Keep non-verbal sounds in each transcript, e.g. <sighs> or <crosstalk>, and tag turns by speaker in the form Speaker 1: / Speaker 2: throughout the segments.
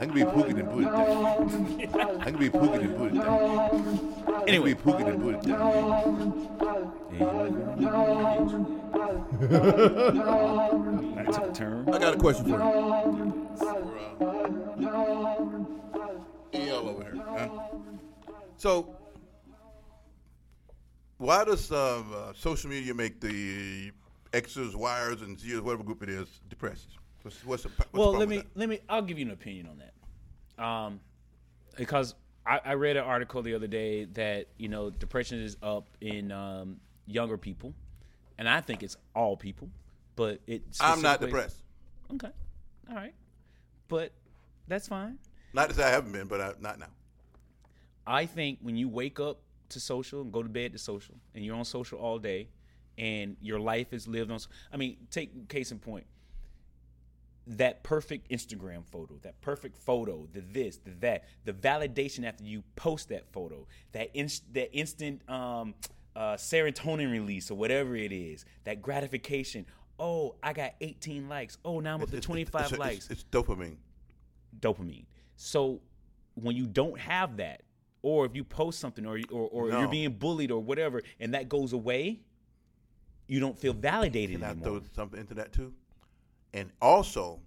Speaker 1: I can be and put it down. I can be and put it down. I can
Speaker 2: Anyway.
Speaker 1: be Pookie and put it down.
Speaker 2: That took a turn.
Speaker 1: I got a question for you. For, uh, over here. Huh? So, why does uh, uh, social media make the X's, Y's, and Z's, whatever group it is, depressed? What's, what's the, what's
Speaker 2: well, let me let me. I'll give you an opinion on that. Um, because I, I read an article the other day that you know depression is up in um, younger people, and I think it's all people. But it.
Speaker 1: I'm not depressed.
Speaker 2: Okay, all right, but that's fine.
Speaker 1: Not to say I haven't been, but I, not now.
Speaker 2: I think when you wake up to social and go to bed to social, and you're on social all day, and your life is lived on. I mean, take case in point. That perfect Instagram photo, that perfect photo, the this, the that, the validation after you post that photo, that inst- that instant um, uh, serotonin release or whatever it is, that gratification. Oh, I got 18 likes. Oh, now I'm up to
Speaker 1: It's- it's-
Speaker 2: 25
Speaker 1: it's, it's,
Speaker 2: likes
Speaker 1: It's, dopamine.
Speaker 2: dopamine. So when you don't have that, or if you post something, or or, or
Speaker 1: No.
Speaker 2: you're being bullied or whatever, and that goes away, you don't feel validated
Speaker 1: Can I
Speaker 2: anymore.
Speaker 1: throw something into that too? And also,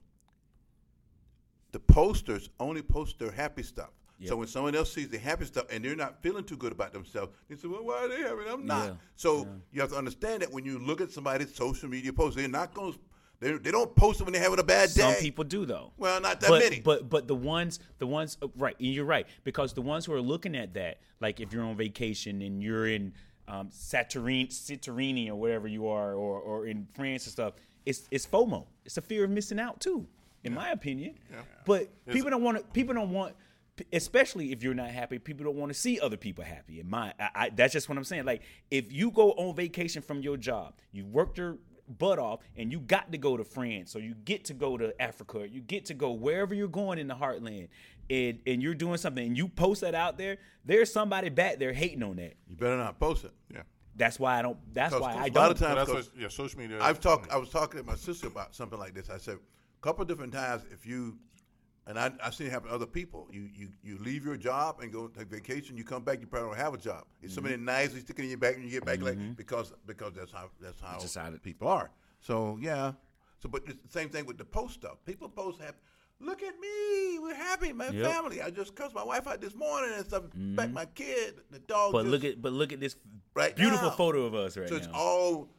Speaker 1: the posters only post their happy stuff.
Speaker 2: Yep.
Speaker 1: So when someone else sees the happy stuff and they're not feeling too good about themselves, they say, "Well, why are they happy? I'm not."
Speaker 2: Yeah,
Speaker 1: So you have to understand that when you look at somebody's social media post they're not going. to They they don't post it when they're having a bad day.
Speaker 2: Some people do though.
Speaker 1: Well, not that
Speaker 2: but,
Speaker 1: many.
Speaker 2: But but the ones the ones uh, right, and you're right because the ones who are looking at that, like if you're on vacation and you're in um, Santorini or whatever you are, or or in France and stuff, it's it's FOMO. It's a fear of missing out too, in my opinion. Yeah. But people don't want to. People don't want. Especially if you're not happy, people don't want to see other people happy. In my, I, I, that's just what I'm saying. Like, if you go on vacation from your job, you worked your butt off and you got to go to France or you get to go to Africa or you get to go wherever you're going in the heartland and, and you're doing something and you post that out there, there's somebody back there hating on that.
Speaker 1: you better not post it.
Speaker 3: Yeah.
Speaker 2: That's why I don't That's why I don't A
Speaker 1: lot of times,
Speaker 3: that's
Speaker 1: 'cause
Speaker 3: what, yeah, social media.
Speaker 1: I've talked. I was talking to my sister about something like this. I said a couple of different times if you, and I, I've seen it happen to other people. You, you you leave your job and go take vacation. You come back, you probably don't have a job. It's mm-hmm. somebody nice. You stick it in your back and you get back like mm-hmm. because because that's how that's how
Speaker 2: Just how
Speaker 1: people are. So yeah. So but it's the same thing with the post stuff. People post happy. Look at me. We're happy. My
Speaker 2: Yep.
Speaker 1: family. I just cussed my wife out this morning and stuff. Back mm-hmm. my kid. The dog.
Speaker 2: But look at but look at this
Speaker 1: Right
Speaker 2: beautiful
Speaker 1: now.
Speaker 2: photo of us right
Speaker 1: So
Speaker 2: now.
Speaker 1: it's all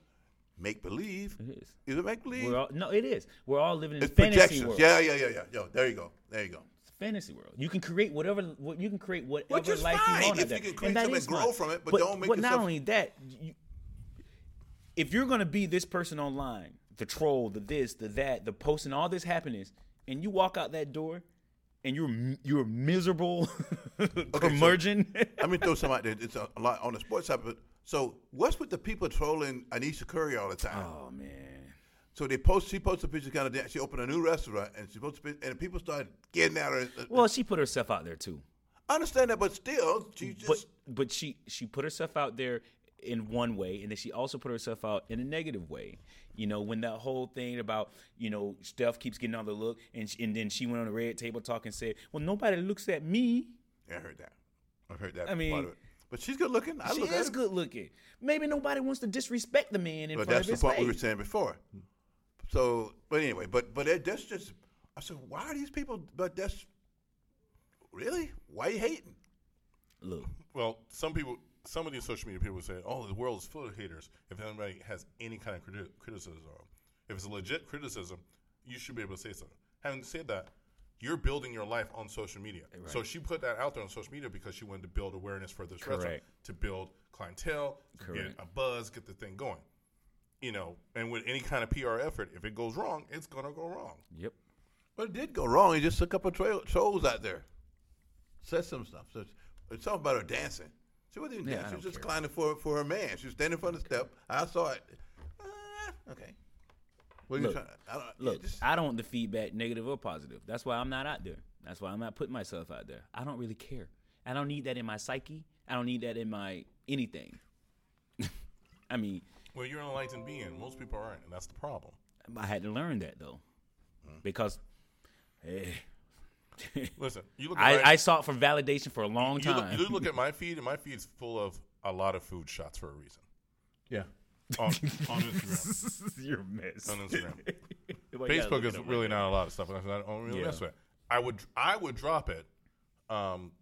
Speaker 1: make believe.
Speaker 2: It is.
Speaker 1: Is it make believe?
Speaker 2: We're all, no, it is. We're all living in
Speaker 1: It's
Speaker 2: fantasy
Speaker 1: projections.
Speaker 2: world.
Speaker 1: Yeah, yeah, yeah, yeah. Yo, there you go. There you go.
Speaker 2: fantasy world. You can create whatever what you can create whatever
Speaker 1: Which is
Speaker 2: life
Speaker 1: fine
Speaker 2: you want.
Speaker 1: if you can create
Speaker 2: And
Speaker 1: grow
Speaker 2: fine.
Speaker 1: from it, but don't make
Speaker 2: But not only that, you, if you're gonna be this person online, the troll, the this, the that, the posting all this happiness, and you walk out that door, and you're you're miserable, <laughs> curmudgeon.
Speaker 1: Let me throw some out there. It's a, a lot on the sports side, but so what's with the people trolling Ayesha Curry all the time?
Speaker 2: oh man.
Speaker 1: So they post. She posted a picture kind of. She opened a new restaurant, and she posted, and people started getting at her.
Speaker 2: Uh, well, she put herself out there too.
Speaker 1: I understand that, but still, she just.
Speaker 2: but but she she put herself out there in one way and then she also put herself out in a negative way you know when that whole thing about you know steph keeps getting on the look and, sh- and then she went on the red table talk and said well nobody looks at me
Speaker 1: I heard that. I heard that.
Speaker 2: I mean-
Speaker 1: part of it. But she's good looking. I
Speaker 2: she
Speaker 1: look
Speaker 2: is good looking maybe nobody wants to disrespect the man in
Speaker 1: But
Speaker 2: front
Speaker 1: that's the
Speaker 2: his
Speaker 1: point we were saying before. So, but anyway, but but it, that's just. I said, why are these people? But that's really why you hating?
Speaker 2: look
Speaker 3: Well, some people, some of these social media people say, "Oh, the world is full of haters." If anybody has any kind of criti- criticism, if it's a legit criticism, you should be able to say something. Having said that, you're building your life on social media. So she put that out there on social media because she wanted to build awareness for this restaurant, to build clientele, to
Speaker 2: Correct.
Speaker 3: get a buzz, get the thing going. You know, and with any kind of PR effort, if it goes wrong, it's gonna go wrong.
Speaker 2: yep
Speaker 1: But it did go wrong. He just took up a trail, trolls out there, said some stuff. So it's, it's something about her dancing. She wasn't even
Speaker 2: Yeah,
Speaker 1: dancing. She was just
Speaker 2: care.
Speaker 1: climbing for for her man. She was standing in front of the step. I saw it. Uh, okay. What are you
Speaker 2: Look,
Speaker 1: trying? I don't,
Speaker 2: look
Speaker 1: just-
Speaker 2: i don't want the feedback negative or positive that's why i'm not out there that's why i'm not putting myself out there i don't really care i don't need that in my psyche i don't need that in my anything <laughs> I mean,
Speaker 3: Well, you're an enlightened being. Most people aren't, and that's the problem.
Speaker 2: I had to learn that though, because eh, <laughs>
Speaker 3: Listen, you look. At my,
Speaker 2: I, I sought for validation for a long
Speaker 3: you look,
Speaker 2: time.
Speaker 3: you look at <laughs> my feed, and my feed's full of a lot of food shots for a reason.
Speaker 1: Yeah.
Speaker 3: On, <laughs> on Instagram,
Speaker 2: You're mess.
Speaker 3: on Instagram.
Speaker 2: Well, you
Speaker 3: Facebook is really not a lot of stuff. and I don't really
Speaker 2: Yeah.
Speaker 3: mess with it. I would I would drop it. Um,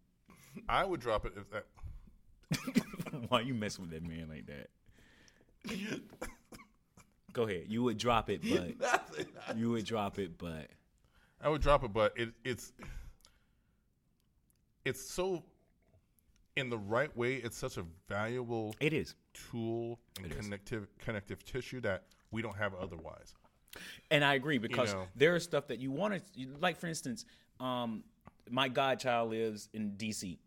Speaker 3: I would drop it if that. <laughs>
Speaker 2: Why you messing with that man like that? Go ahead. You would drop it, but <laughs> you would drop it, but
Speaker 3: I would drop it, but it, it's it's so in the right way. It's such a valuable
Speaker 2: it is.
Speaker 3: Tool and connective connective tissue that we don't have otherwise.
Speaker 2: And I agree because
Speaker 3: know.
Speaker 2: there is stuff that you want to, like for instance, um, my godchild lives in D.C.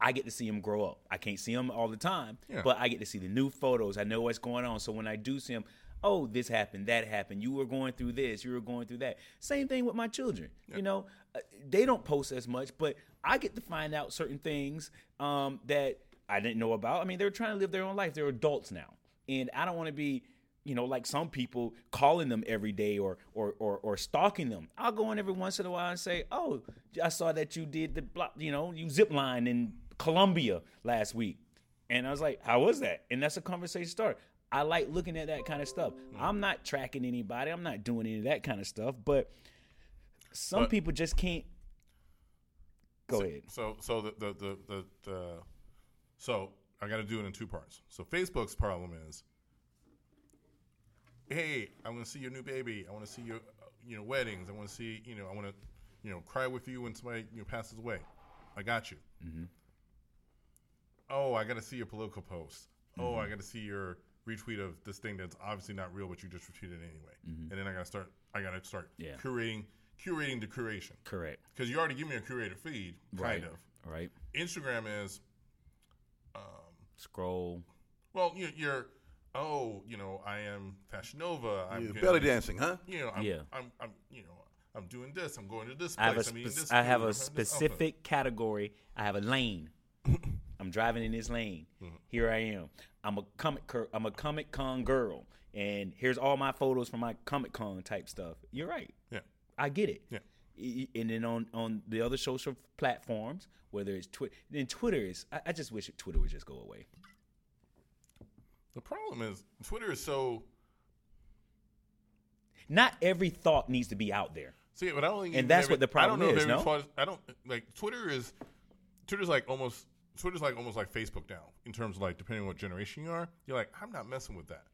Speaker 2: I get to see him grow up. I can't see him all the time,
Speaker 3: Yeah.
Speaker 2: but I get to see the new photos. I know what's going on. So when I do see him, oh, this happened, that happened. You were going through this, you were going through that. Same thing with my children. You know, uh, they don't post as much, but I get to find out certain things um, that I didn't know about. I mean, they're trying to live their own life. They're adults now, and I don't want to be you know, like some people calling them every day or or or, or stalking them. I'll go in every once in a while and say, "Oh, I saw that you did the block, you know, you zip line in Colombia last week," and I was like, "How was that?" And that's a conversation start. I like looking at that kind of stuff. Mm. I'm not tracking anybody. I'm not doing any of that kind of stuff. But some
Speaker 3: But-
Speaker 2: people just can't. Go ahead.
Speaker 3: So so the the the, the, the so I got to do it in two parts. So Facebook's problem is, hey, I want to see your new baby. I want to see your you know weddings. I want to see you know I want to you know cry with you when somebody you know passes away. I got you. mhm Oh, I got to see your political posts. Oh, I got to see your retweet of this thing that's obviously not real, but you just retweeted anyway. And then I got to start. I got to start
Speaker 2: Yeah.
Speaker 3: curating curating the curation
Speaker 2: Correct.
Speaker 3: because you already give me a curated feed, kind
Speaker 2: Right.
Speaker 3: of.
Speaker 2: Right.
Speaker 3: Instagram is,
Speaker 2: Scroll.
Speaker 3: well, you, you're, oh, you know, I am Fashion Nova. I'm
Speaker 1: You're
Speaker 3: getting-
Speaker 1: belly dancing, huh?
Speaker 3: You know, I'm,
Speaker 2: Yeah.
Speaker 3: I'm, I'm, you know, I'm doing this. I'm going to this
Speaker 2: I have a
Speaker 3: place. I'm this.
Speaker 2: I have
Speaker 3: food,
Speaker 2: a
Speaker 3: I'm having this
Speaker 2: specific category. I have a lane. <laughs> I'm driving in this lane.
Speaker 3: Mm-hmm.
Speaker 2: Here I am. I'm a comic. cur- I'm a Comic Con girl, and here's all my photos from my Comic Con type stuff. You're right.
Speaker 3: Yeah.
Speaker 2: I get it.
Speaker 3: Yeah.
Speaker 2: I- And then on on the other social platforms, whether it's Twitter, then Twitter is. I, I just wish Twitter would just go away.
Speaker 3: The problem is Twitter is so.
Speaker 2: Not every thought needs to be out there.
Speaker 3: See, but I don't think
Speaker 2: And that's
Speaker 3: every-
Speaker 2: what the problem
Speaker 3: I don't know
Speaker 2: is,
Speaker 3: If every
Speaker 2: no?
Speaker 3: thought- I don't like Twitter is. Twitter's like almost. Twitter's like almost like Facebook now in terms of like depending on what generation you are. You're like, I'm not messing with that.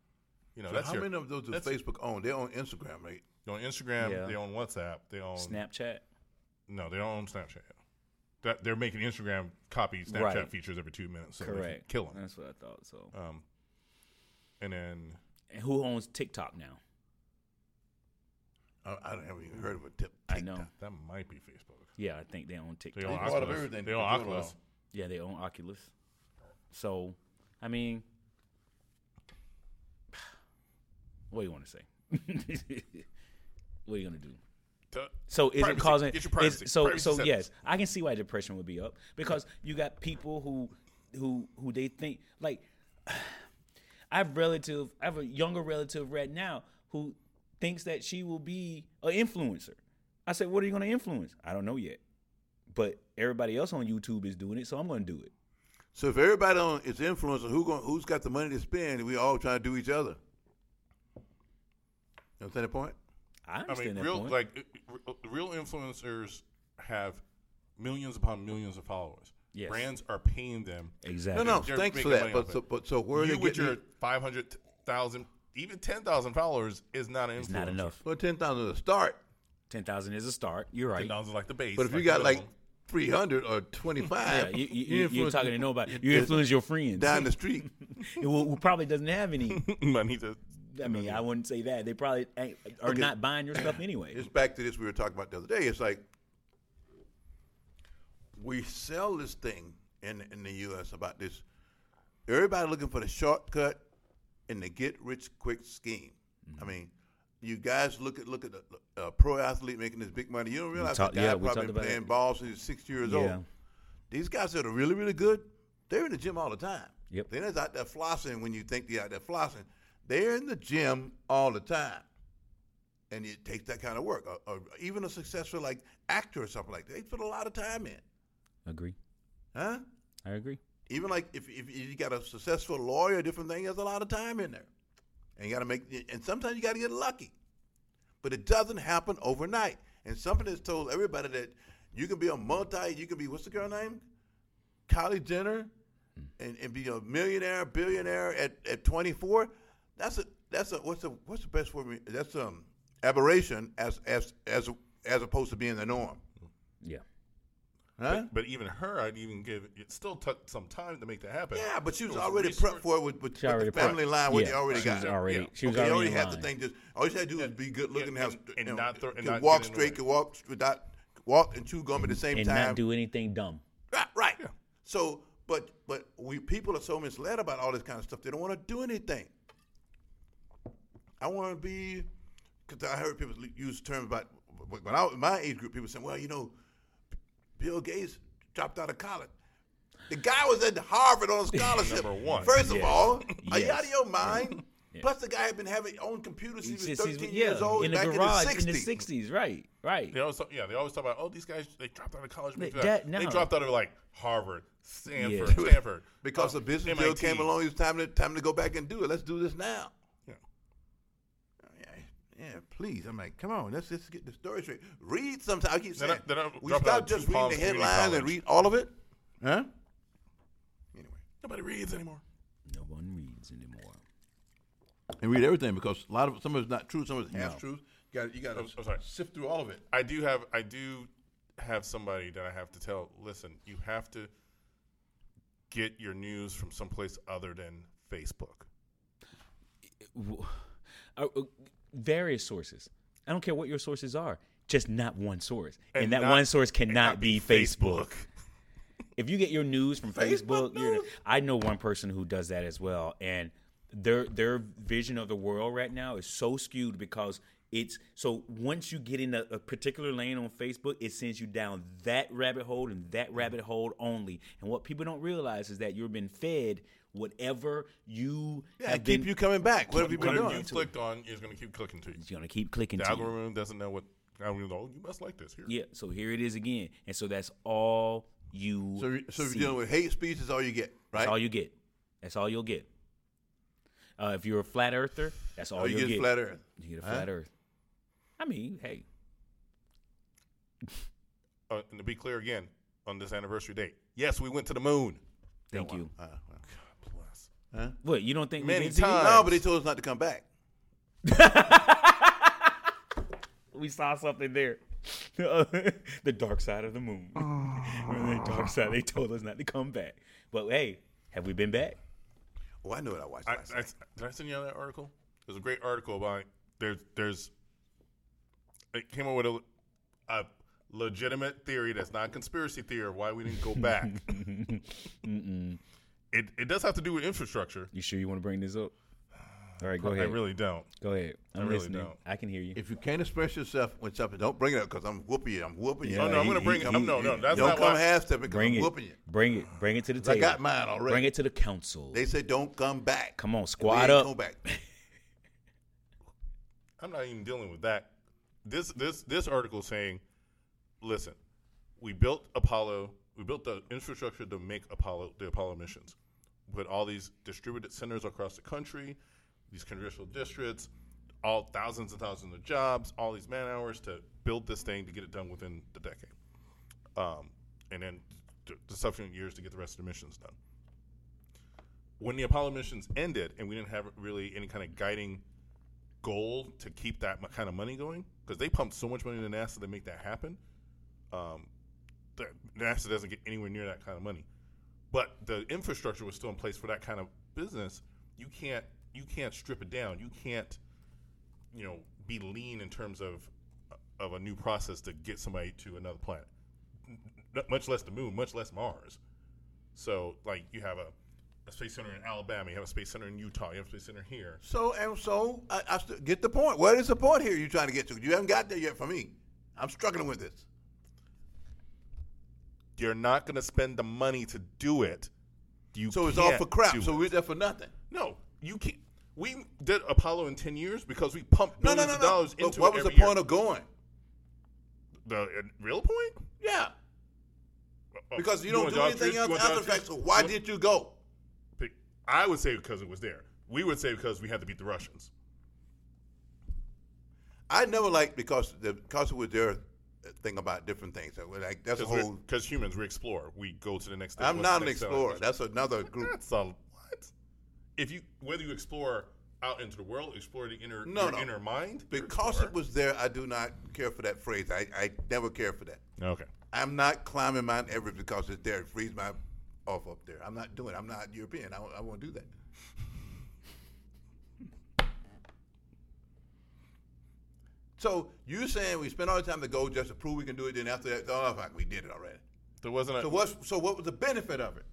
Speaker 3: You know,
Speaker 1: So
Speaker 3: that's
Speaker 1: how
Speaker 3: your,
Speaker 1: many of those does Facebook own? They own Instagram, right?
Speaker 3: They own Instagram.
Speaker 2: Yeah.
Speaker 3: They own WhatsApp. They own
Speaker 2: Snapchat.
Speaker 3: No, they don't own Snapchat. yet. That they're making Instagram copy Snapchat
Speaker 2: Right.
Speaker 3: features every two minutes. So they can
Speaker 2: Correct.
Speaker 3: kill them.
Speaker 2: That's what I thought. So,
Speaker 3: Um, and then
Speaker 2: and who owns TikTok now?
Speaker 1: I, I haven't even heard of a tip.
Speaker 2: I know.
Speaker 3: that might be Facebook.
Speaker 2: Yeah, I think they own TikTok.
Speaker 3: They own
Speaker 1: They bought
Speaker 3: Oculus.
Speaker 1: everything
Speaker 3: They own Oculus.
Speaker 2: Yeah, they own Oculus. So, I mean, <sighs> what do you want to say? <laughs> what are you gonna do?
Speaker 3: To-
Speaker 2: So is
Speaker 3: Privacy.
Speaker 2: it causing?
Speaker 3: Get your
Speaker 2: is- so
Speaker 3: Privacy
Speaker 2: so
Speaker 3: settings.
Speaker 2: yes, I can see why depression would be up because you got people who who who they think like <sighs> I have relative I have a younger relative right now who thinks that she will be an influencer. I said, "What are you going to influence?" I don't know yet, but everybody else on YouTube is doing it, so I'm going to do it.
Speaker 1: So if everybody on is influencer, who going, who's got the money to spend? We all trying to do each other. You understand the point?
Speaker 2: I
Speaker 3: I mean,
Speaker 2: that
Speaker 3: real
Speaker 2: point.
Speaker 3: like real influencers have millions upon millions of followers.
Speaker 2: Yes.
Speaker 3: Brands are paying them.
Speaker 2: exactly.
Speaker 1: No, no.
Speaker 3: They're
Speaker 1: Thanks for that. But so, but so where are
Speaker 3: you
Speaker 1: they
Speaker 3: with your five hundred thousand, even ten thousand followers is not an influencer.
Speaker 2: It's not enough.
Speaker 1: well, ten thousand is a start.
Speaker 2: Ten thousand is a start. You're right.
Speaker 3: Ten thousand is like the base.
Speaker 1: But if you got
Speaker 3: the
Speaker 1: like
Speaker 3: minimum.
Speaker 1: three hundred or 25.
Speaker 2: Yeah, you, you, you, you're talking to nobody. <laughs> You influence your friends.
Speaker 1: down the street. <laughs>
Speaker 2: who, who probably doesn't have any. <laughs>
Speaker 3: money to
Speaker 2: I mean, I wouldn't say that. They probably ain't, are
Speaker 1: Okay.
Speaker 2: not buying your stuff anyway.
Speaker 1: It's back to this we were talking about the other day. It's like we sell this thing in in the U.S. about this. Everybody looking for the shortcut and the get rich quick scheme.
Speaker 2: Mm-hmm.
Speaker 1: I mean, you guys look at look at the uh, pro athlete making this big money. You don't realize
Speaker 2: talked-
Speaker 1: the guy
Speaker 2: yeah,
Speaker 1: probably
Speaker 2: about
Speaker 1: playing
Speaker 2: that.
Speaker 1: ball since he's six years
Speaker 2: Yeah.
Speaker 1: old. These guys that are really really good, they're in the gym all the time.
Speaker 2: Yep.
Speaker 1: They're not out there flossing when you think they're out there flossing. They're in the gym all the time. And it takes that kind of work. Or, or even a successful like actor or something like that. They put a lot of time in.
Speaker 2: Agree.
Speaker 1: Huh?
Speaker 2: I agree.
Speaker 1: Even like if, if you got a successful lawyer, different thing, there's a lot of time in there. And you got to make, and sometimes you got to get lucky. But it doesn't happen overnight. And something that's told everybody that you can be a multi, you can be, what's the girl name? Kylie Jenner, hmm. and, and be a millionaire, billionaire at, at 24. That's a, that's a, what's the, what's the best word? That's um aberration as, as, as, as opposed to being the norm.
Speaker 2: Yeah.
Speaker 1: Huh?
Speaker 3: But, but even her, I'd even give it still took some time to make that happen.
Speaker 1: Yeah, but she was
Speaker 3: It
Speaker 1: already
Speaker 3: resource-
Speaker 1: prepped for it with, with,
Speaker 2: She
Speaker 1: with
Speaker 2: already
Speaker 1: the family
Speaker 2: prepped.
Speaker 1: line, what
Speaker 2: Yeah,
Speaker 1: they already
Speaker 2: she
Speaker 1: got.
Speaker 2: was already-
Speaker 3: Yeah.
Speaker 2: she was
Speaker 1: okay, you
Speaker 2: already
Speaker 1: already
Speaker 2: in
Speaker 1: had the
Speaker 2: line.
Speaker 1: thing. Just all you had to do is be good looking,
Speaker 3: Yeah,
Speaker 1: have
Speaker 3: and-
Speaker 1: you
Speaker 3: and
Speaker 1: know,
Speaker 3: not throw- and
Speaker 1: could
Speaker 3: not
Speaker 1: walk
Speaker 3: get in the
Speaker 1: straight,
Speaker 3: way.
Speaker 1: could walk without walk and chew gum at the same
Speaker 2: And
Speaker 1: time.
Speaker 2: not do anything dumb.
Speaker 1: Right, right. So, but but we people are so misled about all this kind of stuff. They don't want to do anything. I want to be, because I heard people use terms about when I was in my age group. People saying, "Well, you know, Bill Gates dropped out of college." The guy was at Harvard on a <laughs> scholarship.
Speaker 3: Number one.
Speaker 1: First of
Speaker 2: Yes.
Speaker 1: all, are you out of your mind? <laughs>
Speaker 2: Yeah.
Speaker 1: Plus, the guy had been having own computers since he was 13
Speaker 2: yeah,
Speaker 1: years old
Speaker 2: in the
Speaker 1: back
Speaker 2: garage
Speaker 1: in the 60s.
Speaker 2: in the sixties, right, right.
Speaker 3: They always talk, yeah, they always talk about oh these guys they dropped out of college.
Speaker 2: They-
Speaker 3: because
Speaker 2: that-
Speaker 3: They dropped out of like Harvard, Stanford,
Speaker 2: Yeah.
Speaker 3: Stanford <laughs>
Speaker 1: Because
Speaker 3: uh,
Speaker 1: the business deal came along, it was time to time to go back and do it. Let's do this now.
Speaker 3: Yeah.
Speaker 1: Yeah, yeah, please. I'm like, come on, let's just get the story straight. Read sometimes. I keep saying
Speaker 3: not- they're not
Speaker 1: we stop just reading the headlines and read all of it. Huh? Anyway,
Speaker 3: Nobody reads anymore.
Speaker 2: No one reads anymore.
Speaker 1: and read everything because a lot of some of it's not true, some of it's half
Speaker 2: No.
Speaker 1: truth. You got you got
Speaker 3: I'm- oh, I'm sorry.
Speaker 1: to sift through all of it.
Speaker 3: I do have I do have somebody that I have to tell. Listen, you have to get your news from someplace other than Facebook.
Speaker 2: Uh, Various sources. I don't care what your sources are, just not one source. And,
Speaker 3: And
Speaker 2: that
Speaker 3: not-
Speaker 2: one source cannot be
Speaker 3: be
Speaker 2: Facebook. If you get your news from <laughs>
Speaker 1: Facebook
Speaker 2: Facebook, you're. I know one person who does that as well, and their their vision of the world right now is so skewed because it's so once you get in a, a particular lane on Facebook, it sends you down that rabbit hole and that rabbit hole only. And what people don't realize is that you've been fed whatever you
Speaker 1: Yeah,
Speaker 2: have
Speaker 1: keep
Speaker 2: been.
Speaker 1: you coming back. What have you been
Speaker 3: Whatever
Speaker 1: doing?
Speaker 3: you clicked on is going to keep clicking to you.
Speaker 2: It's gonna keep clicking
Speaker 3: The
Speaker 2: to you.
Speaker 3: doesn't know what. algorithm. Oh, you must like this here.
Speaker 2: Yeah, so here it is again, and so that's all you.
Speaker 1: So, you- so if you're dealing with hate speech, is all you get, right?
Speaker 2: That's all you get. That's all you'll get. Uh, if you're a flat earther, that's all
Speaker 1: Oh, you
Speaker 2: you'll
Speaker 1: get
Speaker 2: get.
Speaker 1: flat earth.
Speaker 2: You get a
Speaker 1: Huh?
Speaker 2: flat earth. I mean, hey,
Speaker 3: Uh, and to be clear again, on this anniversary date, yes, we went to the moon.
Speaker 2: thank you.
Speaker 1: Uh, well,
Speaker 3: Bless.
Speaker 1: Huh?
Speaker 2: What you don't think
Speaker 3: Many
Speaker 2: we've been
Speaker 3: times.
Speaker 1: No, but they told us not to come back. <laughs>
Speaker 2: We saw something there. <laughs> the dark side of the moon. Oh. Remember the dark side? They told us not to come back. But hey, have we been back?
Speaker 1: Oh, I know what I watched
Speaker 3: I,
Speaker 1: last
Speaker 3: I,
Speaker 1: night.
Speaker 3: did I send you that article? There's a great article about there's there's it came up with a, a legitimate theory that's not a conspiracy theory of why we didn't go back. <laughs> it it does have to do with infrastructure.
Speaker 2: You sure you want to bring this up? All right, go ahead.
Speaker 3: I really don't.
Speaker 2: go ahead. I'm
Speaker 3: really
Speaker 2: listening.
Speaker 3: don't.
Speaker 2: I can hear you.
Speaker 1: If you can't express yourself with something, don't bring it up because I'm whooping you. I'm whooping you.
Speaker 2: Yeah,
Speaker 3: oh no, I'm
Speaker 2: he-
Speaker 3: gonna bring
Speaker 2: he-
Speaker 3: it. I'm, no, no, that's
Speaker 1: don't
Speaker 3: not
Speaker 1: come half stepping because
Speaker 2: Bring
Speaker 1: I'm
Speaker 2: it.
Speaker 1: whooping you.
Speaker 2: Bring it. Bring it to the table.
Speaker 1: I
Speaker 2: table.
Speaker 1: got mine already.
Speaker 2: Bring it to the council.
Speaker 1: They say don't come back.
Speaker 2: Come on,
Speaker 1: We
Speaker 2: squad
Speaker 1: ain't
Speaker 2: up.
Speaker 1: Go back. <laughs>
Speaker 3: I'm not even dealing with that. This this this article saying, listen, we built Apollo, we built the infrastructure to make Apollo the Apollo missions. Put all these distributed centers across the country, these congressional districts, all thousands and thousands of jobs, all these man hours to build this thing to get it done within the decade, um, and then the, subsequent years to get the rest of the missions done. When the Apollo missions ended, and we didn't have really any kind of guiding goal to keep that kind of money going because they pumped so much money into NASA to make that happen. Um, NASA doesn't get anywhere near that kind of money, but the infrastructure was still in place for that kind of business. You can't you can't strip it down. You can't you know be lean in terms of of a new process to get somebody to another planet, much less the moon, much less Mars. So like you have a, a space center in Alabama, you have a space center in Utah, you have a space center here.
Speaker 1: So and so, I, I st- get the point. What is the point here? You're trying to get to? You haven't got there yet for me. I'm struggling with this.
Speaker 3: You're not going to spend the money to do it You
Speaker 1: So it's all for crap. So we're there for nothing.
Speaker 3: no, you can't. We did Apollo in ten years because we pumped billions
Speaker 1: no, no,
Speaker 3: of
Speaker 1: no.
Speaker 3: dollars
Speaker 1: But
Speaker 3: into
Speaker 1: what
Speaker 3: it What
Speaker 1: was the
Speaker 3: every
Speaker 1: point
Speaker 3: year.
Speaker 1: of going?
Speaker 3: the uh, real point?
Speaker 1: Yeah.
Speaker 3: Uh,
Speaker 1: Because you don't do anything else after the fact. So why
Speaker 3: You
Speaker 1: did you go?
Speaker 3: I would say because it was there. We would say because we had to beat the Russians.
Speaker 1: I never liked because the because it was their thing about different things. So like that's a whole.
Speaker 3: Because humans, we explore. We go to the next step.
Speaker 1: I'm
Speaker 3: What's
Speaker 1: not an
Speaker 3: step?
Speaker 1: explorer. That's another <laughs> group.
Speaker 3: That's a what? If you whether you explore out into the world, explore the inner
Speaker 1: No,
Speaker 3: your
Speaker 1: no.
Speaker 3: inner mind.
Speaker 1: Because it was there, I do not care for that phrase. I, I never care for that.
Speaker 3: okay.
Speaker 1: I'm not climbing Mount Everest because it's there. It frees my off up there. I'm not doing it. I'm not European. I, I won't do that. So you saying we spent all the time to go just to prove we can do it, then after that, oh, fuck, we did it already.
Speaker 3: There wasn't a.
Speaker 1: So what's so what was the benefit of it?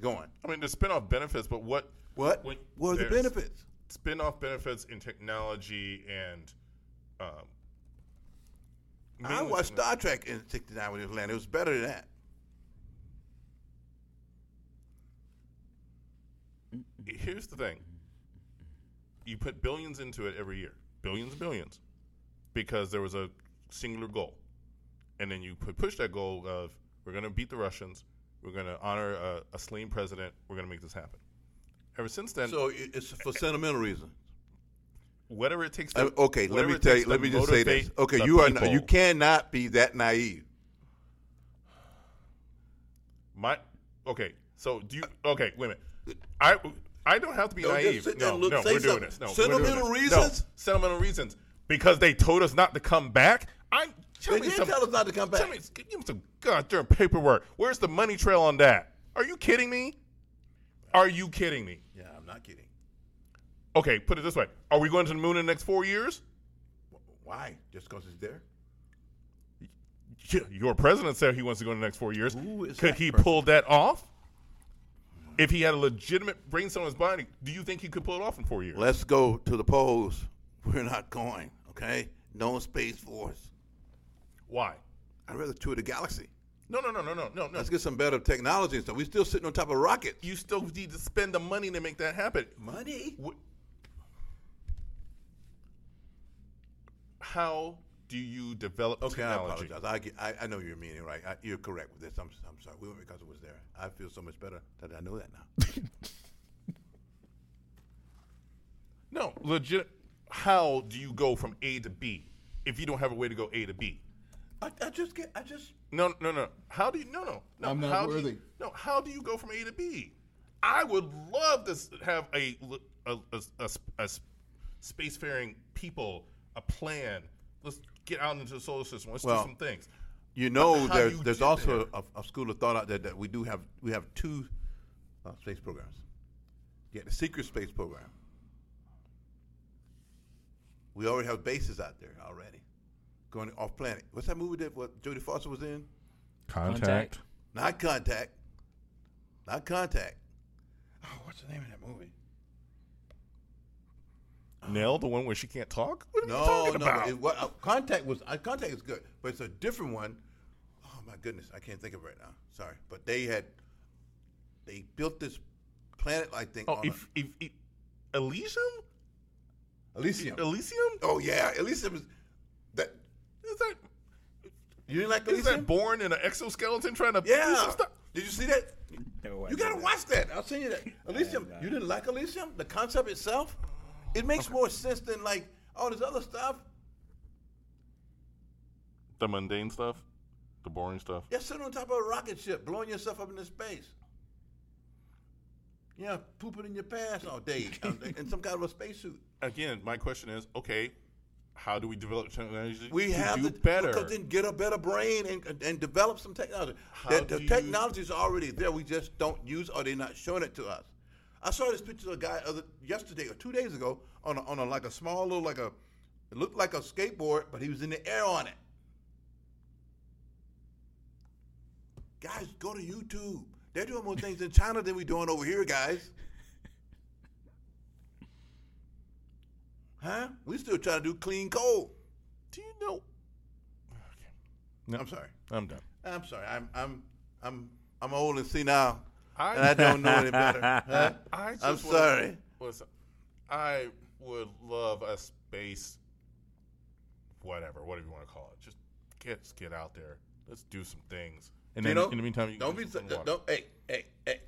Speaker 1: Going
Speaker 3: I mean, the spin-off benefits, but what?
Speaker 1: what? What are the benefits?
Speaker 3: Spin-off benefits in technology and. Um,
Speaker 1: I watched Star Trek in '69 when it was landed. It was better than that.
Speaker 3: Here's the thing. You put billions into it every year, billions and billions, because there was a singular goal, and then you put, push that goal of we're going to beat the Russians, we're going to honor a, a slain president, we're going to make this happen. Ever since then,
Speaker 1: So it's for sentimental reasons.
Speaker 3: whatever it takes.
Speaker 1: Uh, okay, let me tell you. Let me just say this. Okay, you are
Speaker 3: people.
Speaker 1: you cannot be that naive.
Speaker 3: My okay. So do you? Okay, wait a minute. I I don't have to be
Speaker 1: Don't
Speaker 3: naive. No,
Speaker 1: look-
Speaker 3: no, we're doing this. No,
Speaker 1: Sentimental reasons?
Speaker 3: No, sentimental reasons. Because they told us not to come back. I tell
Speaker 1: They did
Speaker 3: some.
Speaker 1: tell us not to come
Speaker 3: Tell
Speaker 1: back.
Speaker 3: me, give me some goddamn paperwork. Where's the money trail on that? Are you kidding me? Are you kidding me?
Speaker 1: Yeah, I'm not kidding.
Speaker 3: Okay, put it this way: Are we going to the moon in the next four years?
Speaker 1: Why? Just because it's there?
Speaker 3: Your president said he wants to go in the next four years.
Speaker 1: Who is
Speaker 3: could he
Speaker 1: person?
Speaker 3: pull that off? If he had a legitimate brain cell in his body, do you think he could pull it off in four years?
Speaker 1: Let's go to the polls. We're not going. Okay, no space force.
Speaker 3: Why?
Speaker 1: I'd rather tour the galaxy.
Speaker 3: No, no, no, no, no, no, no.
Speaker 1: Let's get some better technology and stuff. We're still sitting on top of rockets.
Speaker 3: You still need to spend the money to make that happen.
Speaker 1: Money?
Speaker 3: Wh- How do you develop
Speaker 1: Okay, I apologize. I, get, I, I know you're meaning right. I, you're correct with this. I'm, I'm sorry. We went because it was there. I feel so much better that I know that now. <laughs>
Speaker 3: No, legit. How do you go from A to B if you don't have a way to go A to B?
Speaker 1: I, I just get. I just.
Speaker 3: No, no, no. How do you? No, no, no.
Speaker 4: I'm not
Speaker 3: how Do
Speaker 4: worthy.
Speaker 3: you, no, how do you go from A to B? I would love to have a a, a, a, a, a spacefaring people a plan. Let's get out into the solar system. Let's
Speaker 1: Well,
Speaker 3: do some things.
Speaker 1: You know, there's
Speaker 3: you
Speaker 1: there's
Speaker 3: get
Speaker 1: also a, a school of thought out there that we do have we have two uh, space programs. You got the secret space program. We already have bases out there already, going off planet. What's that movie that what Jodie Foster was in?
Speaker 2: Contact.
Speaker 1: Not Contact. Not Contact. Oh, what's the name of that movie?
Speaker 3: Nell, the one where she can't talk. What are you
Speaker 1: No,
Speaker 3: talking
Speaker 1: no.
Speaker 3: about?
Speaker 1: It, what, uh, contact was uh, Contact is good, but it's a different one. Oh my goodness, I can't think of it right now. Sorry, but they had they built this planet-like thing
Speaker 3: oh,
Speaker 1: on
Speaker 3: if, if, if Elysium,
Speaker 1: a, Elysium.
Speaker 3: Elysium.
Speaker 1: Oh yeah, Elysium is that.
Speaker 3: Is that
Speaker 1: You didn't like
Speaker 3: is
Speaker 1: Elysium?
Speaker 3: that born in an exoskeleton trying to
Speaker 1: yeah.
Speaker 3: some stuff?
Speaker 1: Did you see that?
Speaker 2: No, I
Speaker 1: You gotta
Speaker 2: didn't.
Speaker 1: watch that. I'll send you that. Elysium. You didn't like Elysium? The concept itself? It makes more sense than like all this other stuff.
Speaker 3: The mundane stuff, the boring stuff.
Speaker 1: You're sitting on top of a rocket ship, blowing yourself up into space. Yeah, pooping in your pants all day in some kind of a spacesuit.
Speaker 3: Again, my question is, okay, how do we develop technology
Speaker 1: We
Speaker 3: to
Speaker 1: have
Speaker 3: do
Speaker 1: to
Speaker 3: better?
Speaker 1: Because then get a better brain and, and develop some technology.
Speaker 3: How
Speaker 1: The, the technology is already there. We just don't use or they're not showing it to us. I saw this picture of a guy other yesterday or two days ago on a, on a like a small little like a it looked like a skateboard, but he was in the air on it. Guys, go to YouTube. They're doing more things in China than we're doing over here, guys. Huh? We still trying to do clean coal.
Speaker 3: do you know?
Speaker 1: No, I'm sorry.
Speaker 3: I'm done.
Speaker 1: I'm sorry. I'm I'm I'm I'm old and see now.
Speaker 3: I,
Speaker 1: and I don't know any better. <laughs> Huh?
Speaker 3: I just
Speaker 1: I'm
Speaker 3: would-
Speaker 1: sorry.
Speaker 3: Listen, I would love a space, whatever, whatever you want to call it. Just get just get out there. Let's do some things. And
Speaker 1: You
Speaker 3: then
Speaker 1: know,
Speaker 3: in the meantime, you
Speaker 1: don't
Speaker 3: can
Speaker 1: be
Speaker 3: do
Speaker 1: so,
Speaker 3: some water.
Speaker 1: don't hey hey hey.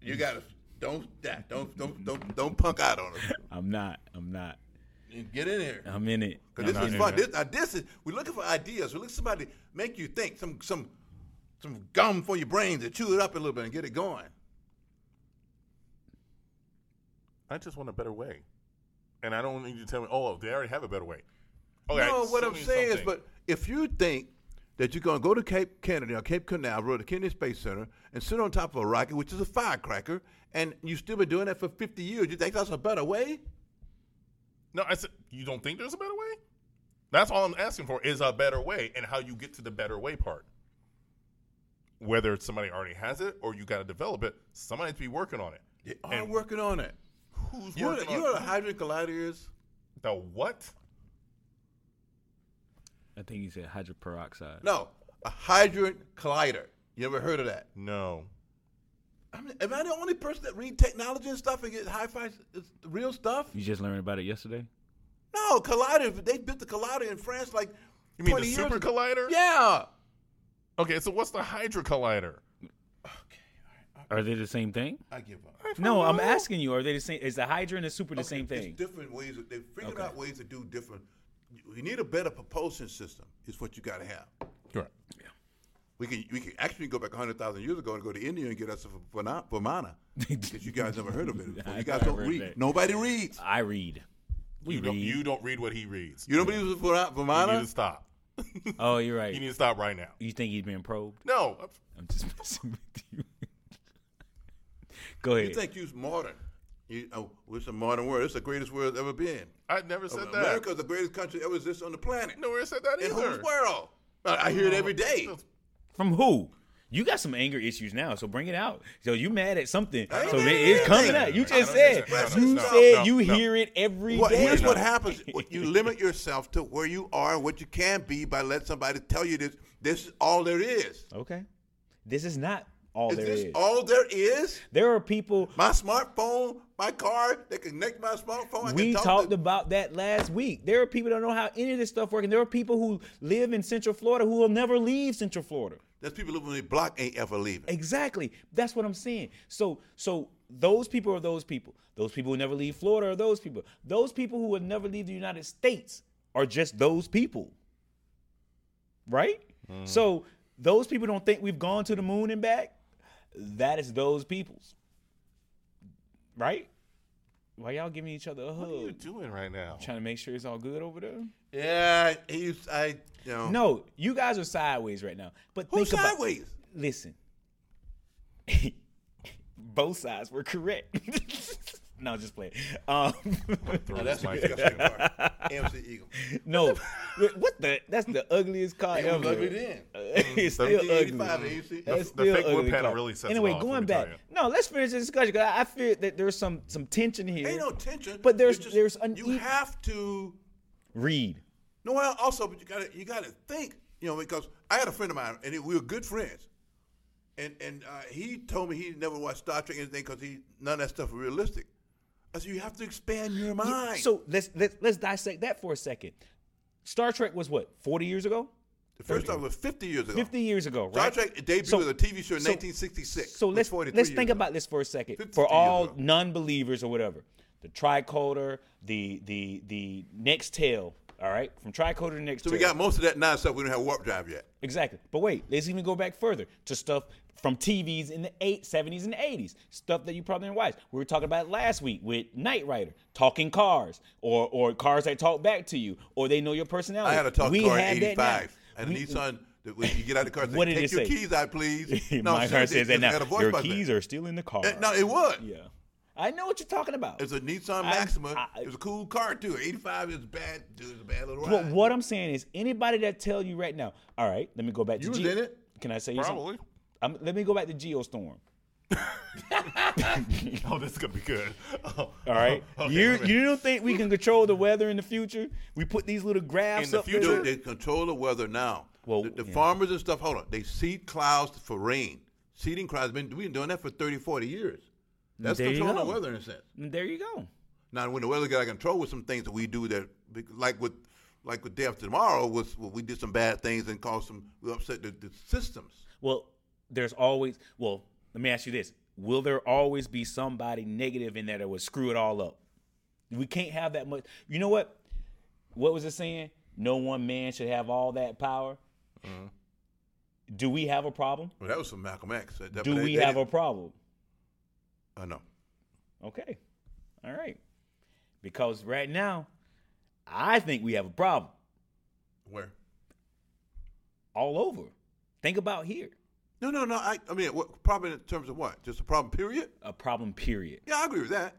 Speaker 1: You mm. gotta don't that don't don't don't don't punk out on us.
Speaker 2: I'm not. I'm not.
Speaker 1: Get in here.
Speaker 2: I'm in it.
Speaker 1: Cause this
Speaker 2: I'm
Speaker 1: is
Speaker 2: in
Speaker 1: fun.
Speaker 2: it.
Speaker 1: This, now this is we're looking for ideas. We're looking for somebody to make you think. Some some some gum for your brain to chew it up a little bit and get it going.
Speaker 3: I just want a better way, and I don't need you to tell me. Oh, they already have a better way. Okay,
Speaker 1: no, what
Speaker 3: show
Speaker 1: I'm
Speaker 3: me
Speaker 1: saying is,
Speaker 3: something.
Speaker 1: but if you think that you're going to go to Cape Kennedy or Cape Canaveral, the Kennedy Space Center, and sit on top of a rocket, which is a firecracker, and you've still been doing that for 50 years, you think that's a better way?
Speaker 3: no, I said you don't think there's a better way. That's all I'm asking for is a better way, and how you get to the better way part. Whether somebody already has it or you got to develop it, somebody has to be working on it.
Speaker 1: They are
Speaker 3: And
Speaker 1: working on it.
Speaker 3: Who's
Speaker 1: You know,
Speaker 3: working
Speaker 1: you
Speaker 3: on
Speaker 1: know what a hydrogen collider is?
Speaker 3: the what?
Speaker 2: I think he said hydrogen peroxide.
Speaker 1: No, a hydrogen collider. You ever heard of that?
Speaker 3: No.
Speaker 1: I mean, am I the only person that read technology and stuff and get hi-fi real stuff?
Speaker 2: You just learned about it yesterday.
Speaker 1: No, collider. They built the collider in France like
Speaker 3: You mean
Speaker 1: 20
Speaker 3: the
Speaker 1: years
Speaker 3: super
Speaker 1: ago.
Speaker 3: collider?
Speaker 1: Yeah.
Speaker 3: Okay, so what's the Hydra collider? Okay.
Speaker 2: Are they the same thing?
Speaker 1: I give up.
Speaker 2: No, I'm asking you. Are they the same? Is the hydra and the super the
Speaker 1: Okay,
Speaker 2: same
Speaker 1: It's
Speaker 2: thing?
Speaker 1: different ways. Of, they figured
Speaker 2: Okay.
Speaker 1: out ways to do different. You need a better propulsion system. Is what you got to have.
Speaker 3: Right. Yeah.
Speaker 1: We can we can actually go back hundred thousand years ago and go to India and get us a Vana- Vimana because you guys never heard of it. before. <laughs> You guys don't read.
Speaker 2: that.
Speaker 1: Nobody reads.
Speaker 2: I read. We
Speaker 3: You don't,
Speaker 2: read.
Speaker 3: you don't read what he reads.
Speaker 1: You don't believe it's Vana-
Speaker 3: You need to stop. <laughs> <laughs>
Speaker 2: oh, you're right.
Speaker 3: You
Speaker 2: You,
Speaker 3: need to stop right now.
Speaker 2: You think he's being probed?
Speaker 3: No.
Speaker 2: I'm just messing with you. Go ahead.
Speaker 1: You think you're modern? You, oh, it's a modern word. It's the greatest word that's ever been.
Speaker 3: I never said that.
Speaker 1: America's the greatest country ever exists on the planet.
Speaker 3: Nowhere said that either.
Speaker 1: In
Speaker 3: either.
Speaker 1: whose world? I, I hear it every day.
Speaker 2: From who? You got some anger issues now, so bring it out. So you mad at something?
Speaker 1: I
Speaker 2: So it- it's coming
Speaker 1: anything.
Speaker 2: out. You just said.
Speaker 3: understand.
Speaker 2: You
Speaker 3: No, no,
Speaker 2: said
Speaker 3: no,
Speaker 2: you
Speaker 3: no.
Speaker 2: hear it every day.
Speaker 1: Well, here's what happens: you <laughs> limit yourself to where you are and what you can be by letting somebody tell you this. This is all there is.
Speaker 2: Okay. This is not all
Speaker 1: Is
Speaker 2: there
Speaker 1: this
Speaker 2: is.
Speaker 1: all there is?
Speaker 2: there are people.
Speaker 1: My smartphone, my car, they connect my smartphone.
Speaker 2: We
Speaker 1: talk
Speaker 2: talked
Speaker 1: to,
Speaker 2: about that last week. There are people that don't know how any of this stuff works. And there are people who live in Central Florida who will never leave Central Florida.
Speaker 1: There's people living in the block ain't ever leaving.
Speaker 2: Exactly. That's what I'm saying. So so those people are those people. Those people who never leave Florida are those people. Those people who will never leave the United States are just those people. Right? Hmm. So those people don't think we've gone to the moon and back. That is those people's. Right? Why y'all giving each other a
Speaker 3: What are you doing right now?
Speaker 2: Trying to make sure it's all good over there?
Speaker 1: Yeah, I you know.
Speaker 2: No, you guys are sideways right now. But
Speaker 1: who's
Speaker 2: think about-
Speaker 1: sideways?
Speaker 2: listen. <laughs> Both sides were correct. <laughs> no, just playing. Um, <laughs>
Speaker 3: this
Speaker 1: that's
Speaker 3: mic
Speaker 1: disgusting
Speaker 3: you.
Speaker 1: MC Eagle.
Speaker 2: no, what the? That's the ugliest car
Speaker 1: It
Speaker 2: ever.
Speaker 1: ugly then. <laughs>
Speaker 2: it's still ugly.
Speaker 1: 1985, AC.
Speaker 2: That's
Speaker 3: The- the
Speaker 2: still
Speaker 3: fake wood panel really sets it
Speaker 2: Anyway,
Speaker 3: off,
Speaker 2: going back. No, let's finish this discussion. 'cause I I feel that there's some some tension here.
Speaker 1: Ain't no tension.
Speaker 2: But there's-
Speaker 1: just-
Speaker 2: there's an
Speaker 1: you have to
Speaker 2: Read.
Speaker 1: No, well, also, but you got to you got to think, you know, because I had a friend of mine, and we were good friends, and and uh, he told me he never watched Star Trek or anything because he none of that stuff was realistic. Said you have to expand your mind.
Speaker 2: So let's let's let's dissect that for a second. Star Trek was what 40 years ago,
Speaker 1: the first time was 50 years ago.
Speaker 2: 50 years ago, right? Star?
Speaker 1: Trek debuted
Speaker 2: So-
Speaker 1: as a TV show in
Speaker 2: so-
Speaker 1: 1966.
Speaker 2: So let's let's think
Speaker 1: ago.
Speaker 2: about this for a second. For all non-believers or whatever, the tricorder, the the the Nextel, all right, from tricorder to next
Speaker 1: So we got most of that non stuff We don't have warp drive yet.
Speaker 2: Exactly. But wait, let's even go back further to stuff from TVs in the eight, 70s and 80s. Stuff that you probably didn't watch. We were talking about last week with Knight Rider, talking cars, or or cars that talk back to you, or they know your personality.
Speaker 1: I had a talk
Speaker 2: we
Speaker 1: car in
Speaker 2: that
Speaker 1: '85, and
Speaker 2: We-
Speaker 1: Nissan. When you get out of the car, <laughs> say,
Speaker 2: What did
Speaker 1: take
Speaker 2: it
Speaker 1: your
Speaker 2: say?
Speaker 1: keys out, please. <laughs>
Speaker 2: My car says that now.
Speaker 1: had a voice
Speaker 2: Your keys are still in the car.
Speaker 1: No, it would.
Speaker 2: Yeah. I know what you're talking about.
Speaker 1: It's a Nissan Maxima.
Speaker 2: I-
Speaker 1: it was a cool car too. 85 is bad. It was a bad little ride.
Speaker 2: But what I'm saying is, anybody that tell you right now, all right, let me go back to
Speaker 1: You was
Speaker 2: Geo-
Speaker 1: in it?
Speaker 2: Can I say you
Speaker 3: Probably.
Speaker 2: something? I'm, let me go back to Geostorm. <laughs>
Speaker 3: Oh, this is gonna be good. Oh,
Speaker 2: All right, <laughs>
Speaker 3: okay,
Speaker 2: you
Speaker 3: let
Speaker 2: you don't think we can control the weather in the future? We put these little graphs
Speaker 3: In the
Speaker 2: up
Speaker 3: future?
Speaker 2: there.
Speaker 1: They control the weather now.
Speaker 2: Well,
Speaker 1: the, the
Speaker 2: yeah.
Speaker 1: farmers and stuff. Hold on, they seed clouds for rain. seeding clouds. Been we've been doing that for 30, 40 years. That's
Speaker 2: There
Speaker 1: controlling the weather in a sense.
Speaker 2: There you go.
Speaker 1: Now, when the weather got out of control with some things that we do that, like with like with day after tomorrow, was well, we did some bad things and caused some we upset the, the systems.
Speaker 2: Well, there's always. Well, let me ask you this: Will there always be somebody negative in there that would screw it all up? We can't have that much. You know what? What was it saying? No one man should have all that power. Mm-hmm. Do we have a problem?
Speaker 1: Well, that was from Malcolm X. That-
Speaker 2: Do
Speaker 1: they-
Speaker 2: we
Speaker 1: they
Speaker 2: have a problem?
Speaker 1: I know.
Speaker 2: Okay. All right. Because right now, I think we have a problem
Speaker 1: Where?
Speaker 2: all over. Think about here.
Speaker 1: No, no, no. I, I mean, what, problem in terms of what? Just a problem, period?
Speaker 2: A problem, period.
Speaker 1: Yeah, I agree with that.